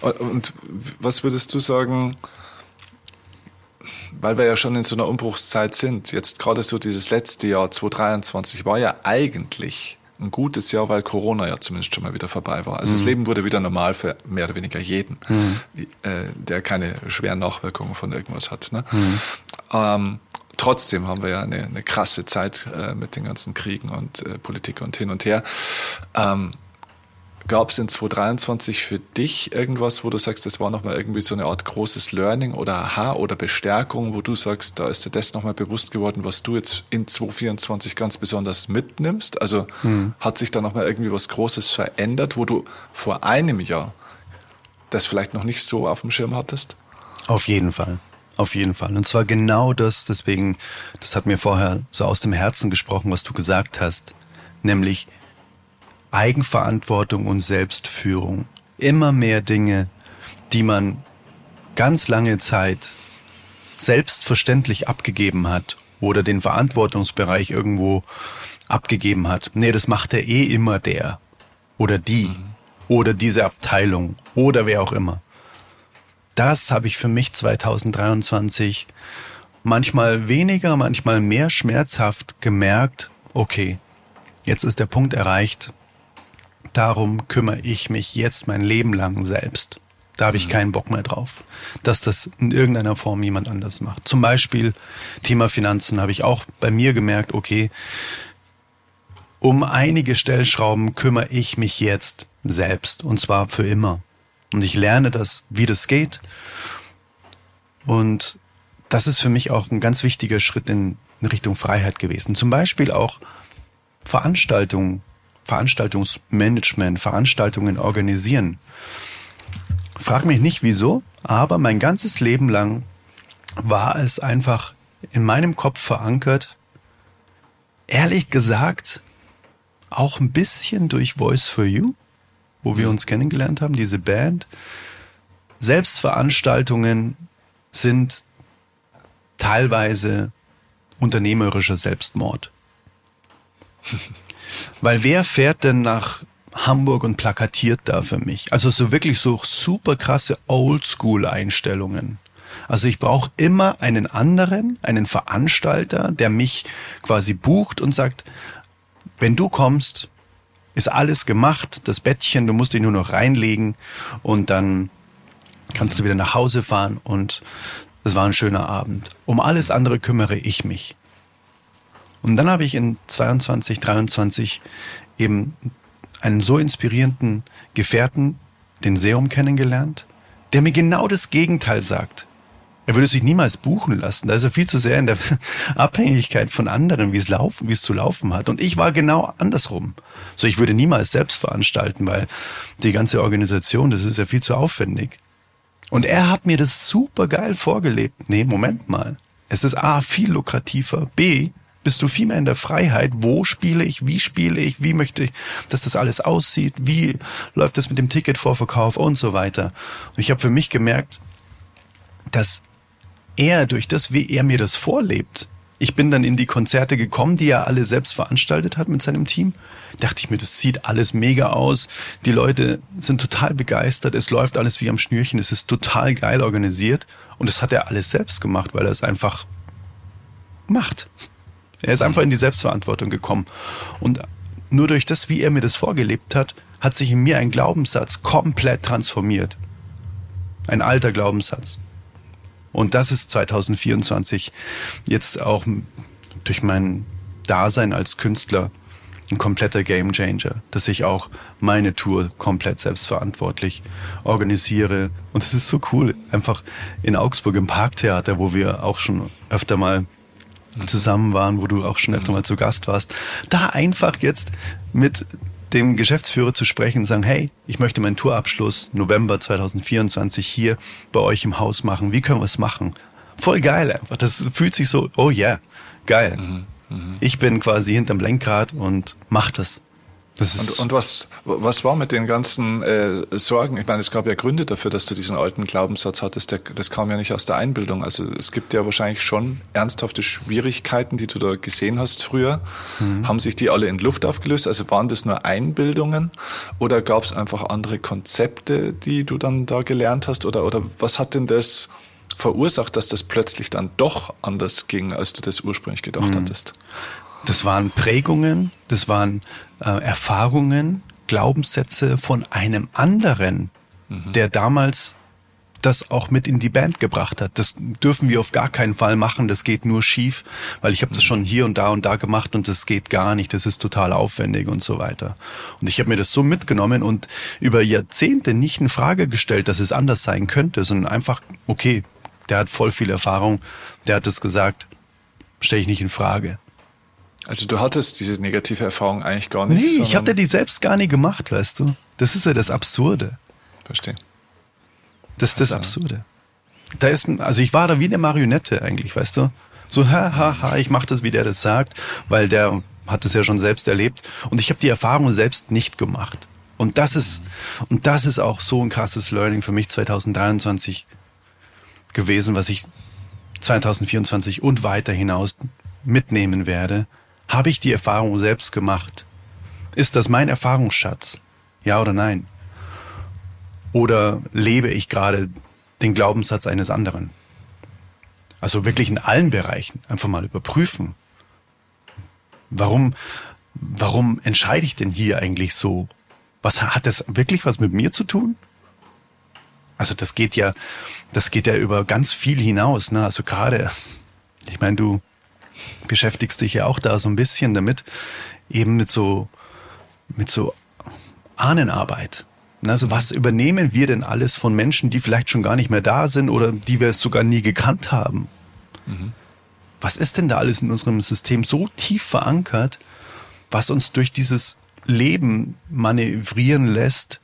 [SPEAKER 3] Und was würdest du sagen, weil wir ja schon in so einer Umbruchszeit sind, jetzt gerade so dieses letzte Jahr 2023 war ja eigentlich ein gutes Jahr, weil Corona ja zumindest schon mal wieder vorbei war. Also mhm. das Leben wurde wieder normal für mehr oder weniger jeden, mhm. die, äh, der keine schweren Nachwirkungen von irgendwas hat. Ne? Mhm. Ähm, trotzdem haben wir ja eine, eine krasse Zeit äh, mit den ganzen Kriegen und äh, Politik und hin und her. Ähm, Gab es in 2023 für dich irgendwas, wo du sagst, das war nochmal irgendwie so eine Art großes Learning oder Aha oder Bestärkung, wo du sagst, da ist dir das nochmal bewusst geworden, was du jetzt in 2024 ganz besonders mitnimmst? Also hm. hat sich da nochmal irgendwie was Großes verändert, wo du vor einem Jahr das vielleicht noch nicht so auf dem Schirm hattest?
[SPEAKER 1] Auf jeden Fall. Auf jeden Fall. Und zwar genau das, deswegen, das hat mir vorher so aus dem Herzen gesprochen, was du gesagt hast. Nämlich, Eigenverantwortung und Selbstführung. Immer mehr Dinge, die man ganz lange Zeit selbstverständlich abgegeben hat oder den Verantwortungsbereich irgendwo abgegeben hat. Nee, das macht er eh immer der oder die mhm. oder diese Abteilung oder wer auch immer. Das habe ich für mich 2023 manchmal weniger, manchmal mehr schmerzhaft gemerkt. Okay, jetzt ist der Punkt erreicht, darum kümmere ich mich jetzt mein Leben lang selbst. Da habe ich mhm. keinen Bock mehr drauf, dass das in irgendeiner Form jemand anders macht. Zum Beispiel Thema Finanzen habe ich auch bei mir gemerkt, okay, um einige Stellschrauben kümmere ich mich jetzt selbst und zwar für immer. Und ich lerne das, wie das geht. Und das ist für mich auch ein ganz wichtiger Schritt in Richtung Freiheit gewesen. Zum Beispiel auch Veranstaltungen Veranstaltungsmanagement, Veranstaltungen organisieren. frag mich nicht wieso, aber mein ganzes Leben lang war es einfach in meinem Kopf verankert. Ehrlich gesagt, auch ein bisschen durch Voice for You, wo wir uns kennengelernt haben, diese Band. Selbstveranstaltungen sind teilweise unternehmerischer Selbstmord. Weil wer fährt denn nach Hamburg und plakatiert da für mich? Also so wirklich so super krasse Oldschool-Einstellungen. Also ich brauche immer einen anderen, einen Veranstalter, der mich quasi bucht und sagt, wenn du kommst, ist alles gemacht, das Bettchen, du musst dich nur noch reinlegen und dann kannst du wieder nach Hause fahren und es war ein schöner Abend. Um alles andere kümmere ich mich. Und dann habe ich in 22, 23 eben einen so inspirierenden Gefährten, den Seum, kennengelernt, der mir genau das Gegenteil sagt. Er würde sich niemals buchen lassen. Da ist er viel zu sehr in der Abhängigkeit von anderen, wie es laufen, wie es zu laufen hat. Und ich war genau andersrum. So, ich würde niemals selbst veranstalten, weil die ganze Organisation, das ist ja viel zu aufwendig. Und er hat mir das super geil vorgelebt. Nee, Moment mal. Es ist A, viel lukrativer. B, bist du viel mehr in der Freiheit. Wo spiele ich? Wie spiele ich? Wie möchte ich, dass das alles aussieht? Wie läuft das mit dem Ticketvorverkauf und so weiter? Und ich habe für mich gemerkt, dass er durch das, wie er mir das vorlebt, ich bin dann in die Konzerte gekommen, die er alle selbst veranstaltet hat mit seinem Team. Dachte ich mir, das sieht alles mega aus. Die Leute sind total begeistert. Es läuft alles wie am Schnürchen. Es ist total geil organisiert. Und das hat er alles selbst gemacht, weil er es einfach macht. Er ist einfach in die Selbstverantwortung gekommen. Und nur durch das, wie er mir das vorgelebt hat, hat sich in mir ein Glaubenssatz komplett transformiert. Ein alter Glaubenssatz. Und das ist 2024 jetzt auch durch mein Dasein als Künstler ein kompletter Gamechanger, dass ich auch meine Tour komplett selbstverantwortlich organisiere. Und es ist so cool, einfach in Augsburg im Parktheater, wo wir auch schon öfter mal zusammen waren, wo du auch schon öfter mal zu Gast warst, da einfach jetzt mit dem Geschäftsführer zu sprechen und sagen, hey, ich möchte meinen Tourabschluss November 2024 hier bei euch im Haus machen. Wie können wir es machen? Voll geil einfach. Das fühlt sich so, oh yeah, geil. Mhm, mh. Ich bin quasi hinterm Lenkrad und mach das.
[SPEAKER 3] Und, und, was, was war mit den ganzen äh, Sorgen? Ich meine, es gab ja Gründe dafür, dass du diesen alten Glaubenssatz hattest. Der, das kam ja nicht aus der Einbildung. Also es gibt ja wahrscheinlich schon ernsthafte Schwierigkeiten, die du da gesehen hast früher. Mhm. Haben sich die alle in Luft aufgelöst? Also waren das nur Einbildungen oder gab es einfach andere Konzepte, die du dann da gelernt hast? Oder, oder was hat denn das verursacht, dass das plötzlich dann doch anders ging, als du das ursprünglich gedacht mhm. hattest?
[SPEAKER 1] Das waren Prägungen, das waren äh, Erfahrungen, Glaubenssätze von einem anderen, mhm. der damals das auch mit in die Band gebracht hat. Das dürfen wir auf gar keinen Fall machen, das geht nur schief, weil ich habe das mhm. schon hier und da und da gemacht und das geht gar nicht, das ist total aufwendig und so weiter. Und ich habe mir das so mitgenommen und über Jahrzehnte nicht in Frage gestellt, dass es anders sein könnte, sondern einfach, okay, der hat voll viel Erfahrung, der hat es gesagt, stelle ich nicht in Frage.
[SPEAKER 3] Also du hattest diese negative Erfahrung eigentlich gar nicht.
[SPEAKER 1] Nee, ich hatte die selbst gar nie gemacht, weißt du. Das ist ja das Absurde.
[SPEAKER 3] Verstehe.
[SPEAKER 1] Das ist das also. Absurde. Da ist, also ich war da wie eine Marionette eigentlich, weißt du. So, ha, ha, ha, ich mach das, wie der das sagt, weil der hat es ja schon selbst erlebt. Und ich habe die Erfahrung selbst nicht gemacht. Und das ist, und das ist auch so ein krasses Learning für mich 2023 gewesen, was ich 2024 und weiter hinaus mitnehmen werde habe ich die Erfahrung selbst gemacht? Ist das mein Erfahrungsschatz? Ja oder nein? Oder lebe ich gerade den Glaubenssatz eines anderen? Also wirklich in allen Bereichen einfach mal überprüfen. Warum, warum entscheide ich denn hier eigentlich so? Was hat das wirklich was mit mir zu tun? Also das geht ja, das geht ja über ganz viel hinaus. Ne? Also gerade, ich meine, du beschäftigst dich ja auch da so ein bisschen damit, eben mit so, mit so Ahnenarbeit. Also was übernehmen wir denn alles von Menschen, die vielleicht schon gar nicht mehr da sind oder die wir sogar nie gekannt haben? Mhm. Was ist denn da alles in unserem System so tief verankert, was uns durch dieses Leben manövrieren lässt,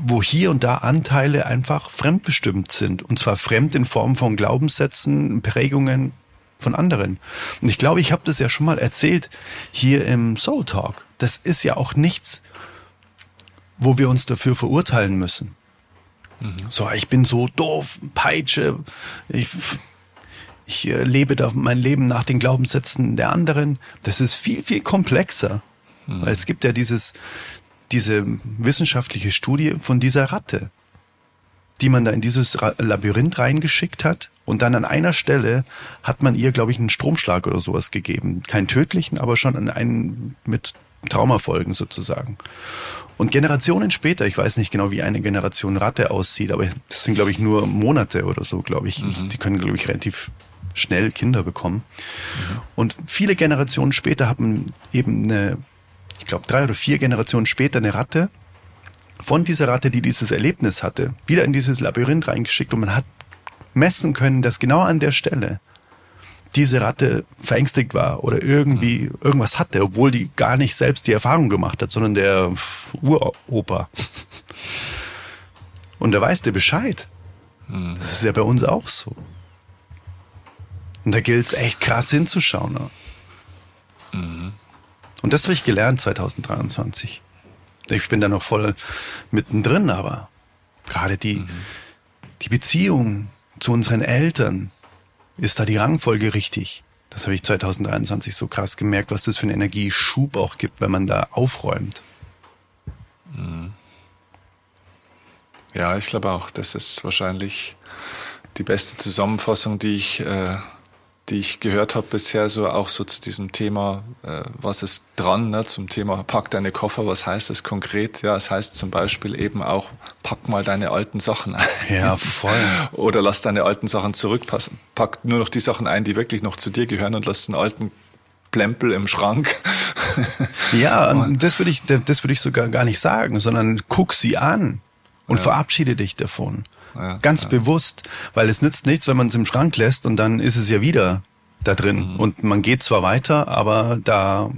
[SPEAKER 1] wo hier und da Anteile einfach fremdbestimmt sind. Und zwar fremd in Form von Glaubenssätzen, Prägungen von anderen. Und ich glaube, ich habe das ja schon mal erzählt hier im Soul Talk. Das ist ja auch nichts, wo wir uns dafür verurteilen müssen. Mhm. So, ich bin so doof, Peitsche, ich, ich äh, lebe da mein Leben nach den Glaubenssätzen der anderen. Das ist viel, viel komplexer. Mhm. Weil es gibt ja dieses, diese wissenschaftliche Studie von dieser Ratte, die man da in dieses Labyrinth reingeschickt hat. Und dann an einer Stelle hat man ihr, glaube ich, einen Stromschlag oder sowas gegeben. Keinen tödlichen, aber schon einen mit Traumafolgen sozusagen. Und Generationen später, ich weiß nicht genau, wie eine Generation Ratte aussieht, aber das sind, glaube ich, nur Monate oder so, glaube ich. Mhm. Die können, glaube ich, relativ schnell Kinder bekommen. Mhm. Und viele Generationen später haben eben eine ich glaube, drei oder vier Generationen später eine Ratte von dieser Ratte, die dieses Erlebnis hatte, wieder in dieses Labyrinth reingeschickt und man hat messen können, dass genau an der Stelle diese Ratte verängstigt war oder irgendwie irgendwas hatte, obwohl die gar nicht selbst die Erfahrung gemacht hat, sondern der Uropa. Und da weiß der Bescheid. Das ist ja bei uns auch so. Und da gilt es echt krass hinzuschauen. Ne? Mhm. Und das habe ich gelernt 2023. Ich bin da noch voll mittendrin, aber gerade die, mhm. die Beziehung zu unseren Eltern, ist da die Rangfolge richtig? Das habe ich 2023 so krass gemerkt, was das für einen Energieschub auch gibt, wenn man da aufräumt.
[SPEAKER 3] Mhm. Ja, ich glaube auch, das ist wahrscheinlich die beste Zusammenfassung, die ich äh, die ich gehört habe bisher, so auch so zu diesem Thema, äh, was ist dran, ne, zum Thema pack deine Koffer, was heißt das konkret? Ja, es heißt zum Beispiel eben auch, pack mal deine alten Sachen ein.
[SPEAKER 1] Ja, voll.
[SPEAKER 3] Oder lass deine alten Sachen zurückpassen. Pack nur noch die Sachen ein, die wirklich noch zu dir gehören und lass den alten Plempel im Schrank.
[SPEAKER 1] ja, das würde ich, das würde ich sogar gar nicht sagen, sondern guck sie an und ja. verabschiede dich davon. Ja, Ganz ja. bewusst, weil es nützt nichts, wenn man es im Schrank lässt und dann ist es ja wieder da drin. Mhm. Und man geht zwar weiter, aber da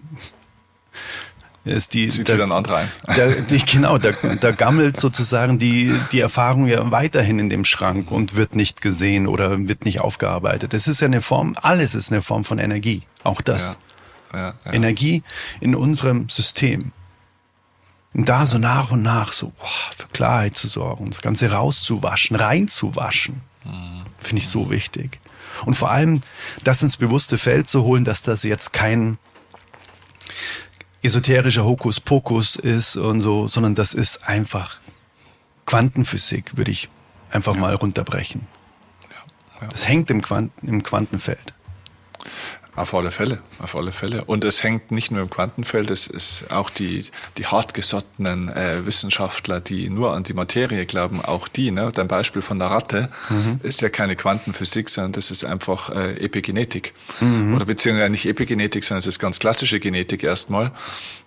[SPEAKER 1] ist die.
[SPEAKER 3] Zieht da, dann an rein.
[SPEAKER 1] Da, die, genau, da, da gammelt sozusagen die, die Erfahrung ja weiterhin in dem Schrank und wird nicht gesehen oder wird nicht aufgearbeitet. Das ist ja eine Form, alles ist eine Form von Energie. Auch das. Ja. Energie in unserem System. Und da so nach und nach so boah, für Klarheit zu sorgen, das Ganze rauszuwaschen, reinzuwaschen, mhm. finde ich so wichtig. Und vor allem das ins bewusste Feld zu holen, dass das jetzt kein esoterischer Hokuspokus ist und so, sondern das ist einfach Quantenphysik, würde ich einfach ja. mal runterbrechen. Ja, ja. Das hängt im, Quanten, im Quantenfeld.
[SPEAKER 3] Auf alle Fälle, auf alle Fälle. Und es hängt nicht nur im Quantenfeld, es ist auch die, die hartgesottenen äh, Wissenschaftler, die nur an die Materie glauben, auch die, ne? Dein Beispiel von der Ratte mhm. ist ja keine Quantenphysik, sondern das ist einfach äh, Epigenetik. Mhm. Oder beziehungsweise nicht Epigenetik, sondern es ist ganz klassische Genetik erstmal,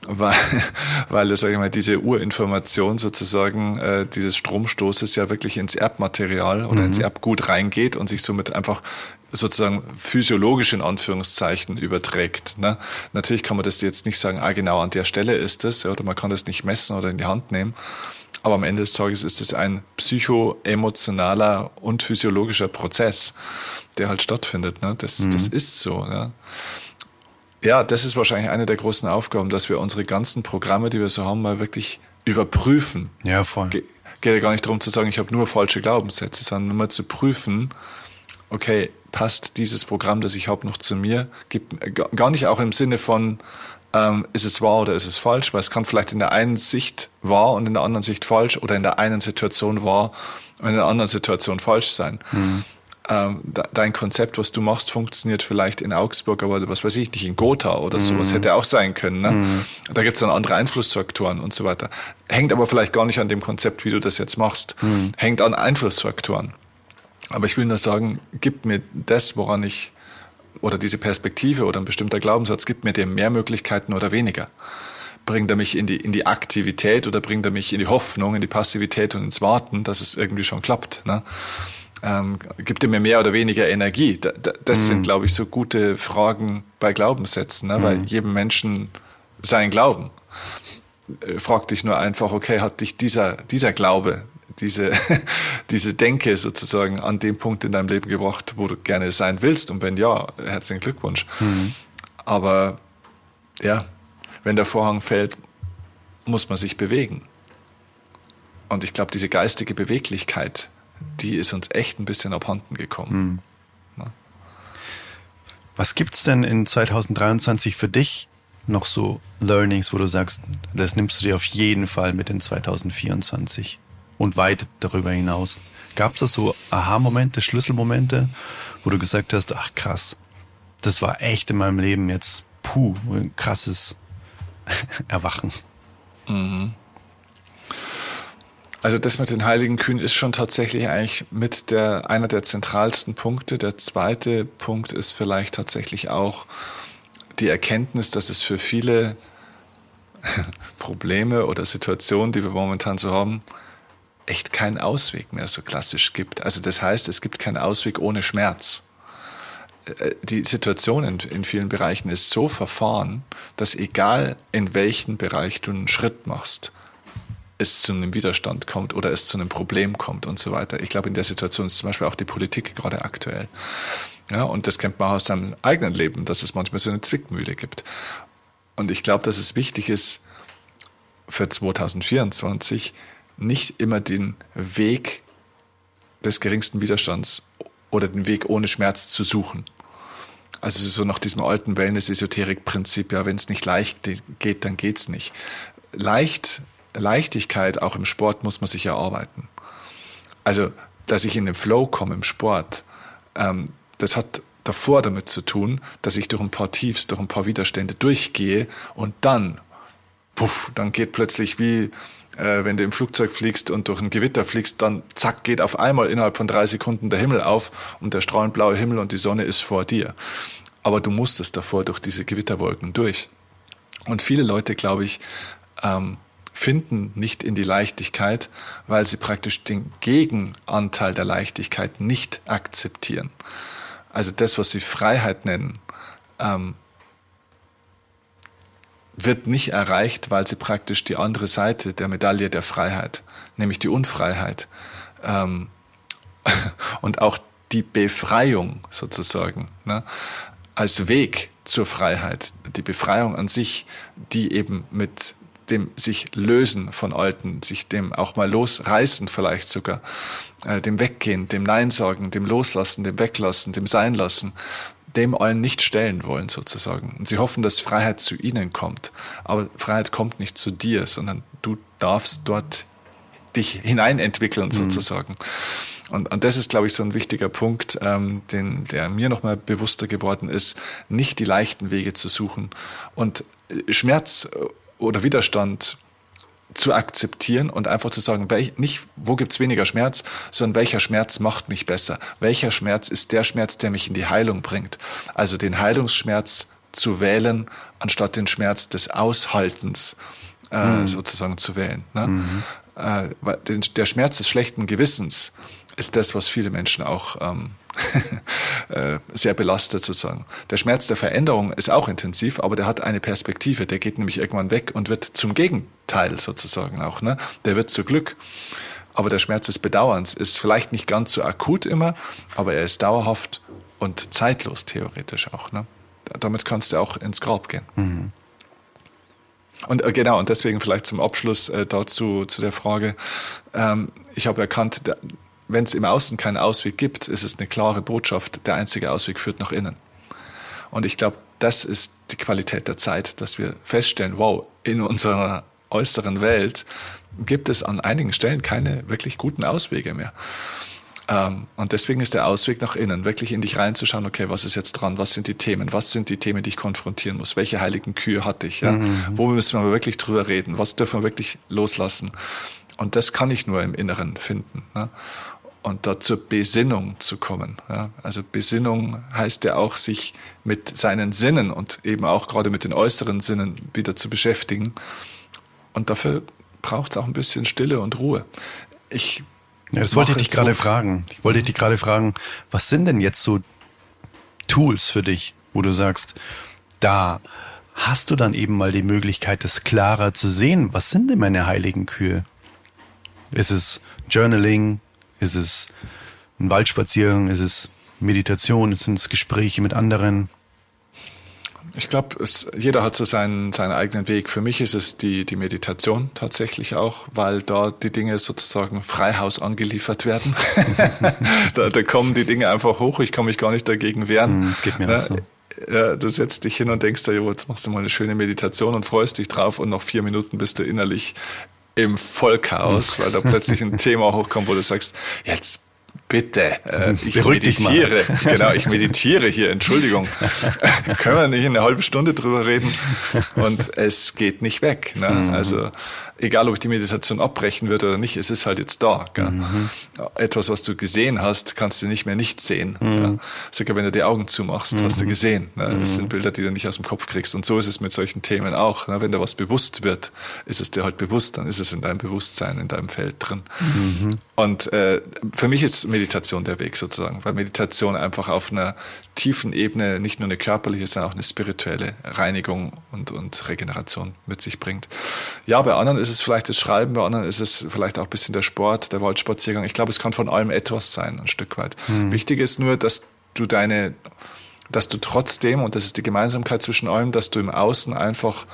[SPEAKER 3] weil, weil sag ich mal, diese Urinformation sozusagen äh, dieses Stromstoßes ja wirklich ins Erbmaterial oder mhm. ins Erbgut reingeht und sich somit einfach sozusagen physiologisch in Anführungszeichen überträgt. Ne? Natürlich kann man das jetzt nicht sagen, ah, genau an der Stelle ist es, oder man kann das nicht messen oder in die Hand nehmen. Aber am Ende des Tages ist es ein psychoemotionaler und physiologischer Prozess, der halt stattfindet. Ne? Das, mhm. das ist so. Ja? ja, das ist wahrscheinlich eine der großen Aufgaben, dass wir unsere ganzen Programme, die wir so haben, mal wirklich überprüfen.
[SPEAKER 1] Ja, voll. Ge
[SPEAKER 3] geht ja gar nicht darum zu sagen, ich habe nur falsche Glaubenssätze, sondern nur mal zu prüfen, okay, passt dieses Programm, das ich habe, noch zu mir? Gibt, gar nicht auch im Sinne von, ähm, ist es wahr oder ist es falsch, weil es kann vielleicht in der einen Sicht wahr und in der anderen Sicht falsch oder in der einen Situation wahr und in der anderen Situation falsch sein. Mhm. Ähm, dein Konzept, was du machst, funktioniert vielleicht in Augsburg, aber was weiß ich nicht, in Gotha oder sowas mhm. hätte auch sein können. Ne? Mhm. Da gibt es dann andere Einflussfaktoren und so weiter. Hängt aber vielleicht gar nicht an dem Konzept, wie du das jetzt machst. Mhm. Hängt an Einflussfaktoren. Aber ich will nur sagen, gibt mir das, woran ich, oder diese Perspektive oder ein bestimmter Glaubenssatz, gibt mir dem mehr Möglichkeiten oder weniger. Bringt er mich in die, in die Aktivität oder bringt er mich in die Hoffnung, in die Passivität und ins Warten, dass es irgendwie schon klappt? Ne? Ähm, gibt er mir mehr oder weniger Energie? Da, da, das mhm. sind, glaube ich, so gute Fragen bei Glaubenssätzen, ne? Mhm. weil jedem Menschen sein Glauben. äh, frag dich nur einfach, okay, hat dich dieser, dieser Glaube, diese, diese Denke sozusagen an dem Punkt in deinem Leben gebracht, wo du gerne sein willst? Und wenn ja, herzlichen Glückwunsch. Mhm. Aber ja, wenn der Vorhang fällt, muss man sich bewegen. Und ich glaube, diese geistige Beweglichkeit, die ist uns echt ein bisschen abhanden gekommen.
[SPEAKER 1] Mhm. Was gibt's denn in 2023 für dich noch so Learnings, wo du sagst, das nimmst du dir auf jeden Fall mit in 2024 und weit darüber hinaus? Gab es da so Aha-Momente, Schlüsselmomente, wo du gesagt hast, ach krass, das war echt in meinem Leben jetzt, puh, ein krasses Erwachen? Mhm.
[SPEAKER 3] Also das mit den heiligen Kühen ist schon tatsächlich eigentlich mit der, einer der zentralsten Punkte. Der zweite Punkt ist vielleicht tatsächlich auch die Erkenntnis, dass es für viele Probleme oder Situationen, die wir momentan so haben, echt keinen Ausweg mehr so klassisch gibt. Also das heißt, es gibt keinen Ausweg ohne Schmerz. Äh, die Situation in, in, vielen Bereichen ist so verfahren, dass egal in welchen Bereich du einen Schritt machst, es zu einem Widerstand kommt oder es zu einem Problem kommt und so weiter. Ich glaube, in der Situation ist zum Beispiel auch die Politik gerade aktuell. Ja, und das kennt man aus seinem eigenen Leben, dass es manchmal so eine Zwickmühle gibt. Und ich glaube, dass es wichtig ist, für 2024 nicht immer den Weg des geringsten Widerstands oder den Weg ohne Schmerz zu suchen. Also so nach diesem alten Wellness-Esoterik-Prinzip, ja, wenn es nicht leicht geht, dann geht's nicht. Leicht Leichtigkeit auch im Sport muss man sich erarbeiten. Also, dass ich in den Flow komme im Sport, ähm, das hat davor damit zu tun, dass ich durch ein paar Tiefs, durch ein paar Widerstände durchgehe und dann, puff, dann geht plötzlich wie, äh, wenn du im Flugzeug fliegst und durch ein Gewitter fliegst, dann zack, geht auf einmal innerhalb von drei Sekunden der Himmel auf und der strahlend blaue Himmel und die Sonne ist vor dir. Aber du musstest davor durch diese Gewitterwolken durch. Und viele Leute, glaube ich, ähm, finden nicht in die Leichtigkeit, weil sie praktisch den Gegenanteil der Leichtigkeit nicht akzeptieren. Also das, was sie Freiheit nennen, ähm, wird nicht erreicht, weil sie praktisch die andere Seite der Medaille der Freiheit, nämlich die Unfreiheit ähm, und auch die Befreiung sozusagen, ne, als Weg zur Freiheit, die Befreiung an sich, die eben mit dem sich lösen von Alten, sich dem auch mal losreißen vielleicht sogar, äh, dem Weggehen, dem Nein sagen, dem Loslassen, dem Weglassen, dem Sein lassen, dem allen nicht stellen wollen sozusagen. Und sie hoffen, dass Freiheit zu ihnen kommt. Aber Freiheit kommt nicht zu dir, sondern du darfst dort dich hineinentwickeln mhm. sozusagen. Und, und das ist, glaube ich, so ein wichtiger Punkt, ähm, den, der mir nochmal bewusster geworden ist, nicht die leichten Wege zu suchen. Und äh, Schmerz oder Widerstand zu akzeptieren und einfach zu sagen, welch, nicht, wo gibt's weniger Schmerz, sondern welcher Schmerz macht mich besser? Welcher Schmerz ist der Schmerz, der mich in die Heilung bringt? Also den Heilungsschmerz zu wählen, anstatt den Schmerz des Aushaltens äh, mhm. sozusagen zu wählen. Ne? Mhm. Äh, der Schmerz des schlechten Gewissens ist das, was viele Menschen auch ähm, Äh, sehr belastet sozusagen. Der Schmerz der Veränderung ist auch intensiv, aber der hat eine Perspektive. Der geht nämlich irgendwann weg und wird zum Gegenteil sozusagen auch. Ne? Der wird zu Glück. Aber der Schmerz des Bedauerns ist vielleicht nicht ganz so akut immer, aber er ist dauerhaft und zeitlos theoretisch auch. Ne? Damit kannst du auch ins Grab gehen. Mhm. Und äh, genau, und deswegen vielleicht zum Abschluss äh, dazu zu der Frage. Ähm, ich habe erkannt, wenn es im Außen keinen Ausweg gibt, ist es eine klare Botschaft, der einzige Ausweg führt nach innen. Und ich glaube, das ist die Qualität der Zeit, dass wir feststellen, wow, in unserer äußeren Welt gibt es an einigen Stellen keine wirklich guten Auswege mehr. Ähm, und deswegen ist der Ausweg nach innen, wirklich in dich reinzuschauen, okay, was ist jetzt dran, was sind die Themen, was sind die Themen, die ich konfrontieren muss, welche heiligen Kühe hatte ich, ja? Mhm. wo müssen wir wirklich drüber reden, was dürfen wir wirklich loslassen. Und das kann ich nur im Inneren finden. Ne? Und da zur Besinnung zu kommen. Ja, also Besinnung heißt ja auch, sich mit seinen Sinnen und eben auch gerade mit den äußeren Sinnen wieder zu beschäftigen. Und dafür braucht es auch ein bisschen Stille und Ruhe.
[SPEAKER 1] Ich ja, das wollte ich dich gerade so fragen. Ich wollte dich gerade fragen, was sind denn jetzt so Tools für dich, wo du sagst, da hast du dann eben mal die Möglichkeit, das klarer zu sehen. Was sind denn meine heiligen Kühe? Ist es Journaling? Ist es ein Waldspaziergang? Ist es Meditation? Sind es Gespräche mit anderen?
[SPEAKER 3] Ich glaube, jeder hat so seinen, seinen eigenen Weg. Für mich ist es die, die Meditation tatsächlich auch, weil da die Dinge sozusagen Freihaus angeliefert werden. da, da kommen die Dinge einfach hoch. Ich kann mich gar nicht dagegen wehren.
[SPEAKER 1] Hm, das geht mir auch so.
[SPEAKER 3] Ja, du setzt dich hin und denkst dir, jetzt machst du mal eine schöne Meditation und freust dich drauf und nach vier Minuten bist du innerlich im Vollchaos, weil da plötzlich ein Thema hochkommt, wo du sagst, jetzt Bitte, äh, ich
[SPEAKER 1] Beruhig
[SPEAKER 3] meditiere. Genau, ich meditiere hier, Entschuldigung. Können wir nicht eine halbe Stunde drüber reden? Und es geht nicht weg. Ne? Mhm. Also egal ob ich die Meditation abbrechen würde oder nicht, es ist halt jetzt da. Mhm. Etwas, was du gesehen hast, kannst du nicht mehr nicht sehen. Mhm. Sogar wenn du die Augen zumachst, mhm. hast du gesehen. Ne? Das sind mhm. Bilder, die du nicht aus dem Kopf kriegst. Und so ist es mit solchen Themen auch. Ne? Wenn da was bewusst wird, ist es dir halt bewusst, dann ist es in deinem Bewusstsein, in deinem Feld drin. Mhm. Und äh, für mich ist Meditation der Weg sozusagen, weil Meditation einfach auf einer tiefen Ebene nicht nur eine körperliche, sondern auch eine spirituelle Reinigung und, und Regeneration mit sich bringt. Ja, bei anderen ist es vielleicht das Schreiben, bei anderen ist es vielleicht auch ein bisschen der Sport, der Waldspaziergang. Ich glaube, es kann von allem etwas sein, ein Stück weit. Mhm. Wichtig ist nur, dass du deine, dass du trotzdem, und das ist die Gemeinsamkeit zwischen allem, dass du im Außen einfach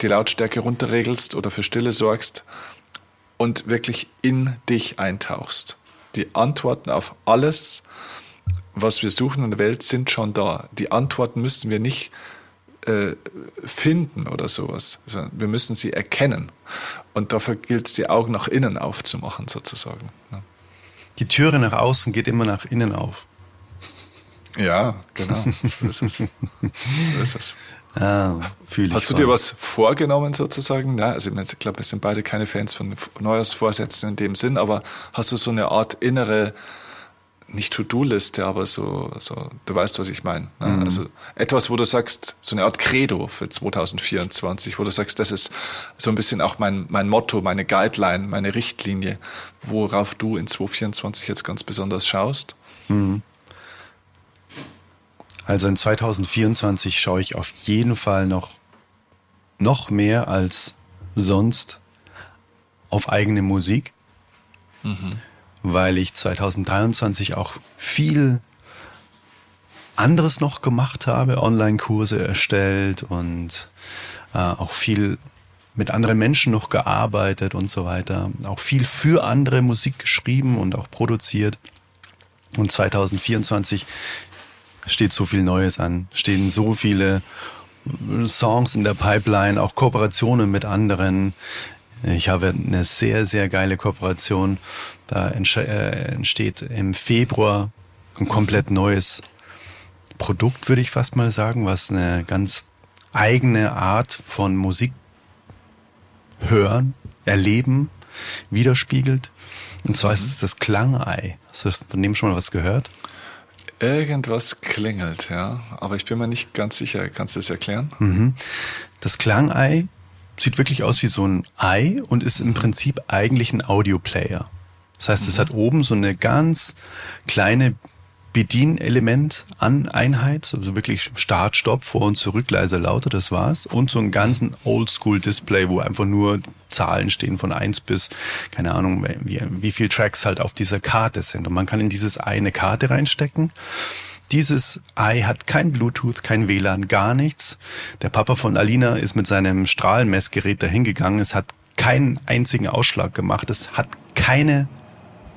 [SPEAKER 3] die Lautstärke runterregelst oder für Stille sorgst und wirklich in dich eintauchst. Die Antworten auf alles, was wir suchen in der Welt, sind schon da. Die Antworten müssen wir nicht äh, finden oder sowas. Also wir müssen sie erkennen. Und dafür gilt es, die Augen nach innen aufzumachen, sozusagen. Ja.
[SPEAKER 1] Die Türe nach außen geht immer nach innen auf.
[SPEAKER 3] Ja, genau. So ist es. So ist es.
[SPEAKER 1] Ah,
[SPEAKER 3] Hast du dir was vorgenommen sozusagen? Ja, also ich glaube, wir sind beide keine Fans von Neujahrsvorsätzen in dem Sinn, aber hast du so eine Art innere nicht To-Do-Liste, aber so, so, du weißt, was ich meine. Ne? Mhm. Also etwas, wo du sagst, so eine Art Credo für 2024, wo du sagst, das ist so ein bisschen auch mein, mein Motto, meine Guideline, meine Richtlinie, worauf du in 2024 jetzt ganz besonders schaust. Mhm.
[SPEAKER 1] Also in 2024 schaue ich auf jeden Fall noch, noch mehr als sonst auf eigene Musik. Mhm weil ich 2023 auch viel anderes noch gemacht habe, Online-Kurse erstellt und äh, auch viel mit anderen Menschen noch gearbeitet und so weiter. Auch viel für andere Musik geschrieben und auch produziert. Und 2024 steht so viel Neues an, stehen so viele Songs in der Pipeline, auch Kooperationen mit anderen. Ich habe eine sehr, sehr geile Kooperation. Da äh, entsteht im Februar ein komplett neues Produkt, würde ich fast mal sagen, was eine ganz eigene Art von Musik hören, erleben, widerspiegelt. Und zwar mhm. ist es das Klangei. Hast du von dem schon mal was gehört?
[SPEAKER 3] Irgendwas klingelt, ja. Aber ich bin mir nicht ganz sicher. Kannst du das erklären?
[SPEAKER 1] Mhm. Das Klangei sieht wirklich aus wie so ein Ei und ist im Prinzip eigentlich ein Audioplayer. Das heißt, mhm. es hat oben so eine ganz kleine Bedienelement an Einheit, also wirklich Start, Stopp, Vor- und Zurück, leiser, lauter, das war's. Und so einen ganzen Oldschool-Display, wo einfach nur Zahlen stehen von eins bis, keine Ahnung, wie, wie viel Tracks halt auf dieser Karte sind. Und man kann in dieses Ei eine Karte reinstecken dieses Ei hat kein Bluetooth, kein WLAN, gar nichts. Der Papa von Alina ist mit seinem Strahlenmessgerät dahingegangen. Es hat keinen einzigen Ausschlag gemacht. Es hat keine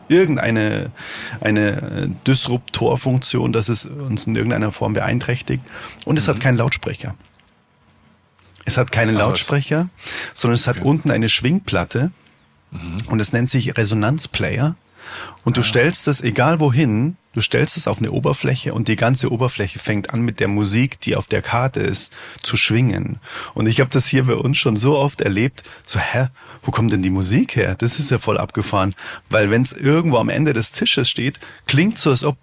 [SPEAKER 1] irgendeine eine Disruptorfunktion, dass es uns in irgendeiner Form beeinträchtigt. Und es mhm. hat keinen Lautsprecher. Es hat keinen Lautsprecher, sondern es hat okay. unten eine Schwingplatte mhm. und es nennt sich Resonanzplayer. Und du stellst es egal wohin, du stellst es auf eine Oberfläche und die ganze Oberfläche fängt an mit der Musik, die auf der Karte ist, zu schwingen. Und ich habe das hier bei uns schon so oft erlebt, so hä, wo kommt denn die Musik her? Das ist ja voll abgefahren, weil wenn es irgendwo am Ende des Tisches steht, klingt so, als ob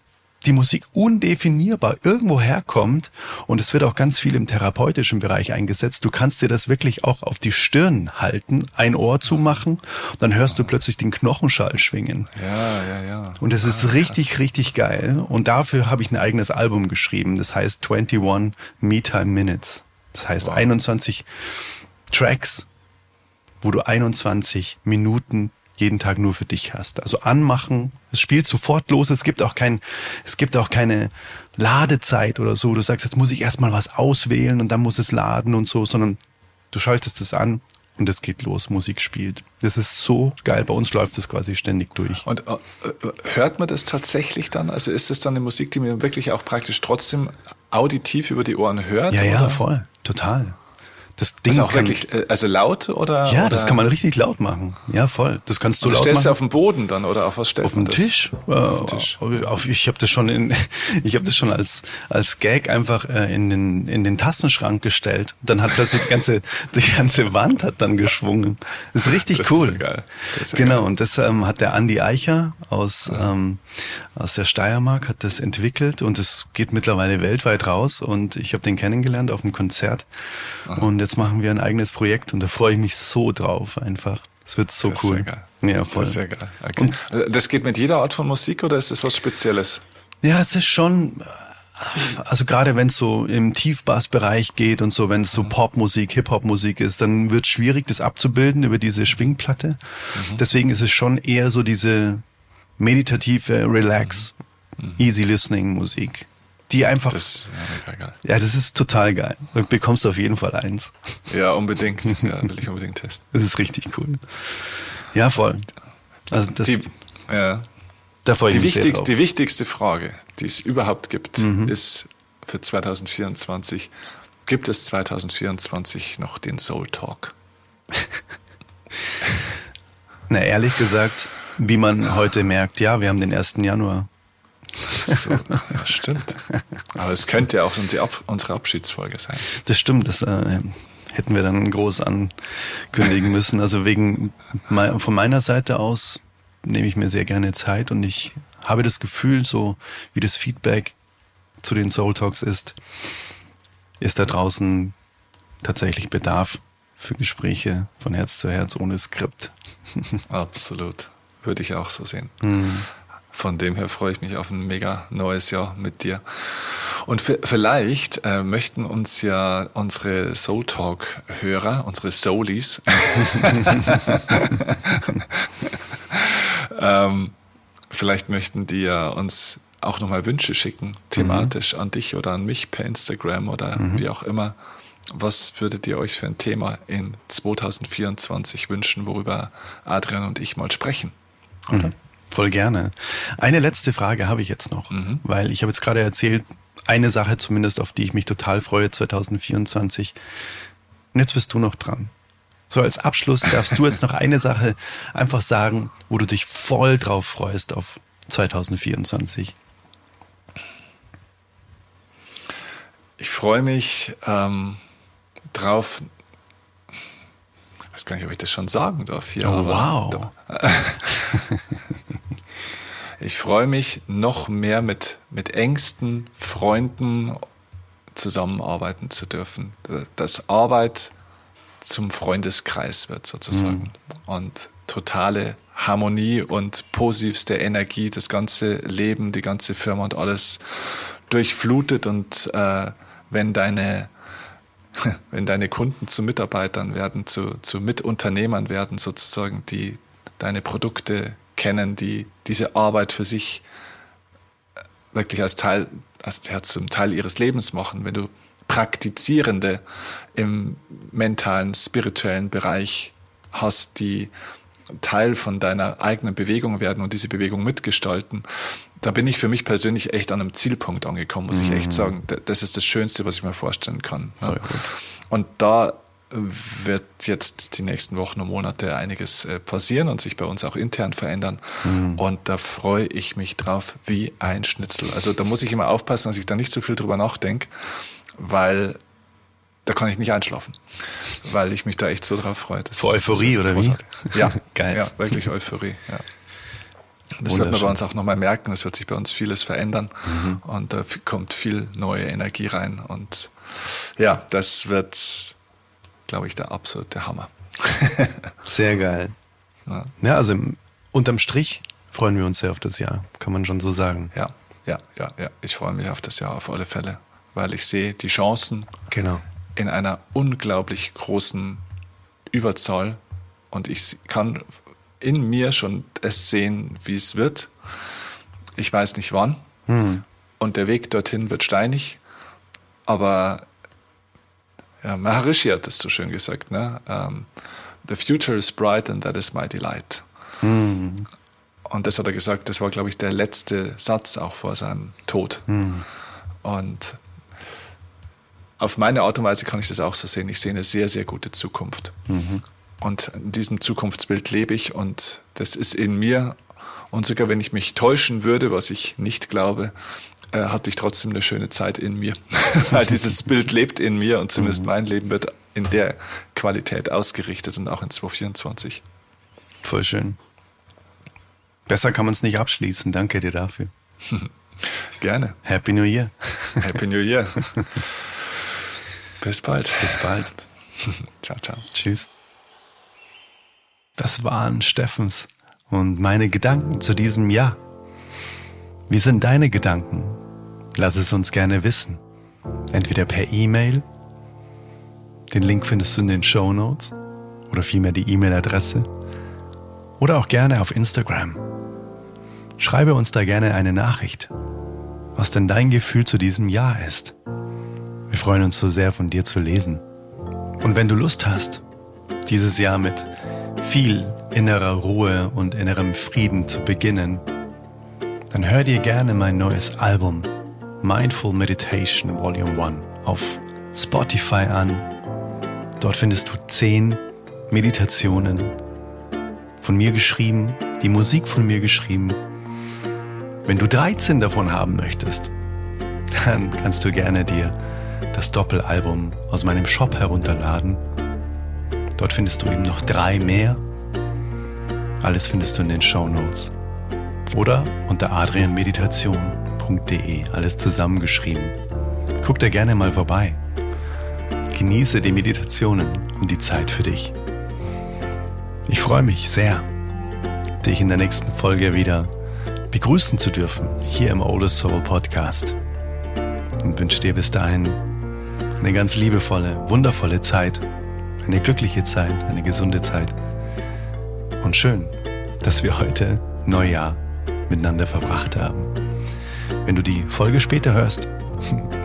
[SPEAKER 1] die Musik undefinierbar irgendwo herkommt und es wird auch ganz viel im therapeutischen Bereich eingesetzt. Du kannst dir das wirklich auch auf die Stirn halten, ein Ohr zumachen, dann hörst du plötzlich den Knochenschall schwingen.
[SPEAKER 3] Ja, ja, ja.
[SPEAKER 1] Und es ist ah, richtig, krass. richtig geil. Und dafür habe ich ein eigenes Album geschrieben. Das heißt 21 Me Time Minutes. Das heißt wow. 21 Tracks, wo du 21 Minuten jeden Tag nur für dich hast. Also anmachen, es spielt sofort los, es gibt auch kein, es gibt auch keine Ladezeit oder so. Du sagst, jetzt muss ich erstmal was auswählen und dann muss es laden und so, sondern du schaltest es an und es geht los, Musik spielt. Das ist so geil. Bei uns läuft es quasi ständig durch.
[SPEAKER 3] Und äh, hört man das tatsächlich dann? Also ist es dann eine Musik, die man wirklich auch praktisch trotzdem auditiv über die Ohren hört?
[SPEAKER 1] Ja, oder? ja, voll. Total.
[SPEAKER 3] Das Ding ist auch kann, wirklich, äh, also laut oder?
[SPEAKER 1] Ja,
[SPEAKER 3] oder?
[SPEAKER 1] das kann man richtig laut machen. Ja, voll. Das kannst du und laut
[SPEAKER 3] stellst
[SPEAKER 1] machen.
[SPEAKER 3] du auf den Boden dann oder auf was stellst
[SPEAKER 1] du? Auf den Tisch. Äh, auf den Tisch. Auf, ich habe das schon in, ich habe das schon als als Gag einfach äh, in den in den Tassenschrank gestellt. Dann hat plötzlich die ganze die ganze Wand hat dann geschwungen. Das ist richtig das cool. Ist geil. Ist genau. Geil. Und das ähm, hat der Andi Eicher aus ja. ähm, aus der Steiermark hat das entwickelt und es geht mittlerweile weltweit raus. Und ich habe den kennengelernt auf dem Konzert. Aha. Und jetzt machen wir ein eigenes Projekt und da freue ich mich so drauf einfach. Es wird so
[SPEAKER 3] das
[SPEAKER 1] cool.
[SPEAKER 3] Ist geil. Ja, voll. Das ist sehr geil. Okay. Und äh, das geht mit jeder Art von Musik oder ist das was Spezielles?
[SPEAKER 1] Ja, es ist schon, also gerade wenn es so im Tiefbassbereich geht und so, wenn es so mhm. Popmusik, Hip-Hop-Musik ist, dann wird es schwierig, das abzubilden über diese Schwingplatte. Mhm. Deswegen ist es schon eher so diese meditative, relax, mhm. easy listening Musik die einfach. Das, ja, geil. ja, das ist total geil. Du bekommst auf jeden Fall eins.
[SPEAKER 3] Ja, unbedingt. Ja, will ich unbedingt testen.
[SPEAKER 1] Das ist richtig cool. Ja, voll. Also das.
[SPEAKER 3] Die, ja.
[SPEAKER 1] Da freue ich
[SPEAKER 3] die,
[SPEAKER 1] mich
[SPEAKER 3] wichtigste, die wichtigste Frage, die es überhaupt gibt, mhm. ist für 2024. Gibt es 2024 noch den Soul Talk?
[SPEAKER 1] Na, ehrlich gesagt, wie man heute merkt, ja, wir haben den 1. Januar.
[SPEAKER 3] So, ja, stimmt. Aber es könnte ja auch unsere Abschiedsfolge sein.
[SPEAKER 1] Das stimmt, das äh, hätten wir dann groß ankündigen müssen. Also wegen von meiner Seite aus nehme ich mir sehr gerne Zeit und ich habe das Gefühl, so wie das Feedback zu den Soul Talks ist, ist da draußen tatsächlich Bedarf für Gespräche von Herz zu Herz ohne Skript.
[SPEAKER 3] Absolut. Würde ich auch so sehen. Mhm. Von dem her freue ich mich auf ein mega neues Jahr mit dir. Und vielleicht äh, möchten uns ja unsere Soul Talk Hörer, unsere Soulies, ähm, vielleicht möchten die ja uns auch nochmal Wünsche schicken, thematisch mhm. an dich oder an mich per Instagram oder mhm. wie auch immer. Was würdet ihr euch für ein Thema in 2024 wünschen, worüber Adrian und ich mal sprechen?
[SPEAKER 1] Mhm. Voll gerne. Eine letzte Frage habe ich jetzt noch, mhm. weil ich habe jetzt gerade erzählt, eine Sache zumindest, auf die ich mich total freue 2024. Und jetzt bist du noch dran. So als Abschluss darfst du jetzt noch eine Sache einfach sagen, wo du dich voll drauf freust auf 2024.
[SPEAKER 3] Ich freue mich ähm, drauf, weiß gar nicht, ob ich das schon sagen darf hier.
[SPEAKER 1] Oh, wow.
[SPEAKER 3] ich freue mich, noch mehr mit, mit engsten Freunden zusammenarbeiten zu dürfen. Dass Arbeit zum Freundeskreis wird sozusagen. Mhm. Und totale Harmonie und positivste Energie, das ganze Leben, die ganze Firma und alles durchflutet. Und äh, wenn deine wenn deine Kunden zu Mitarbeitern werden, zu, zu Mitunternehmern werden, sozusagen, die deine Produkte kennen, die diese Arbeit für sich äh, wirklich als Teil, als zum Teil ihres Lebens machen, wenn du Praktizierende im mentalen, spirituellen Bereich hast, die Teil von deiner eigenen Bewegung werden und diese Bewegung mitgestalten, da bin ich für mich persönlich echt an einem Zielpunkt angekommen, muss mhm. ich echt mhm. sagen. Das ist das Schönste, was ich mir vorstellen kann. Ja. Und da wird jetzt die nächsten Wochen und Monate einiges äh, passieren und sich bei uns auch intern verändern. Mhm. Und da freue ich mich drauf wie ein Schnitzel. Also da muss ich immer aufpassen, dass ich da nicht zu viel drüber nachdenke, weil da kann ich nicht einschlafen, weil ich mich da echt so drauf freue.
[SPEAKER 1] Das, Für Euphorie oder wie?
[SPEAKER 3] Ja, geil. Ja, wirklich Euphorie. Ja. Das wird man bei uns auch nochmal merken. Es wird sich bei uns vieles verändern mhm. und da kommt viel neue Energie rein. Und ja, das wird, glaube ich, der absolute Hammer.
[SPEAKER 1] sehr geil. Ja. ja, also unterm Strich freuen wir uns sehr auf das Jahr, kann man schon so sagen.
[SPEAKER 3] Ja, ja, ja, ja. Ich freue mich auf das Jahr auf alle Fälle, weil ich sehe die Chancen
[SPEAKER 1] genau.
[SPEAKER 3] in einer unglaublich großen Überzahl und ich kann in mir schon es sehen, wie es wird. Ich weiß nicht wann. Hm. Und der Weg dorthin wird steinig. Aber ja, Maharishi hat es so schön gesagt, ne? Um, ähm, The future is bright and that is my delight. Hm. Und das hat er gesagt, das war, glaube ich, der letzte Satz auch vor seinem Tod. Hm. Und auf meine Art und Weise kann ich das auch so sehen. Ich sehe eine sehr, sehr gute Zukunft. Mhm. Und in diesem Zukunftsbild lebe ich und das ist in mir. Und sogar wenn ich mich täuschen würde, was ich nicht glaube, äh, hatte ich trotzdem eine schöne Zeit in mir. Weil dieses Bild lebt in mir und zumindest mhm. mein Leben wird in der Qualität ausgerichtet und auch in 2024.
[SPEAKER 1] Voll schön. Besser kann man es nicht abschließen. Danke dir dafür.
[SPEAKER 3] Gerne.
[SPEAKER 1] Happy New Year.
[SPEAKER 3] Happy New Year. Bis bald.
[SPEAKER 1] Bis bald.
[SPEAKER 3] ciao, ciao.
[SPEAKER 1] Tschüss. Das waren Steffens und meine Gedanken zu diesem Jahr. Wie sind deine Gedanken? Lass es uns gerne wissen. Entweder per E-Mail, den Link findest du in den Show Notes oder vielmehr die E-Mail-Adresse, oder auch gerne auf Instagram. Schreibe uns da gerne eine Nachricht, was denn dein Gefühl zu diesem Jahr ist. Wir freuen uns so sehr von dir zu lesen. Und wenn du Lust hast, dieses Jahr mit viel innerer Ruhe und innerem Frieden zu beginnen, dann hör dir gerne mein neues Album Mindful Meditation Volume 1 auf Spotify an. Dort findest du zehn Meditationen von mir geschrieben, die Musik von mir geschrieben. Wenn du 13 davon haben möchtest, dann kannst du gerne dir das Doppelalbum aus meinem Shop herunterladen Dort findest du eben noch drei mehr. Alles findest du in den Show Notes. Oder unter adrianmeditation.de. Alles zusammengeschrieben. Guck da gerne mal vorbei. Genieße die Meditationen und die Zeit für dich. Ich freue mich sehr, dich in der nächsten Folge wieder begrüßen zu dürfen, hier im Oldest Soul Podcast. Und wünsche dir bis dahin eine ganz liebevolle, wundervolle Zeit eine glückliche Zeit, eine gesunde Zeit. Und schön, dass wir heute Neujahr miteinander verbracht haben. Wenn du die Folge später hörst,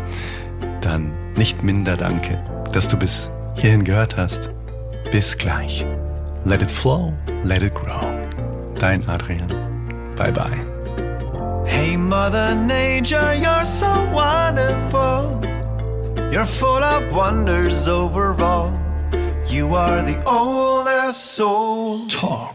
[SPEAKER 1] dann nicht minder danke, dass du bis hierhin gehört hast. Bis gleich. Let it flow, let it grow. Dein Adrian. Bye bye.
[SPEAKER 2] Hey Mother Nature, you're so wonderful. You're full of wonders overall. You are the oldest soul.
[SPEAKER 1] Talk.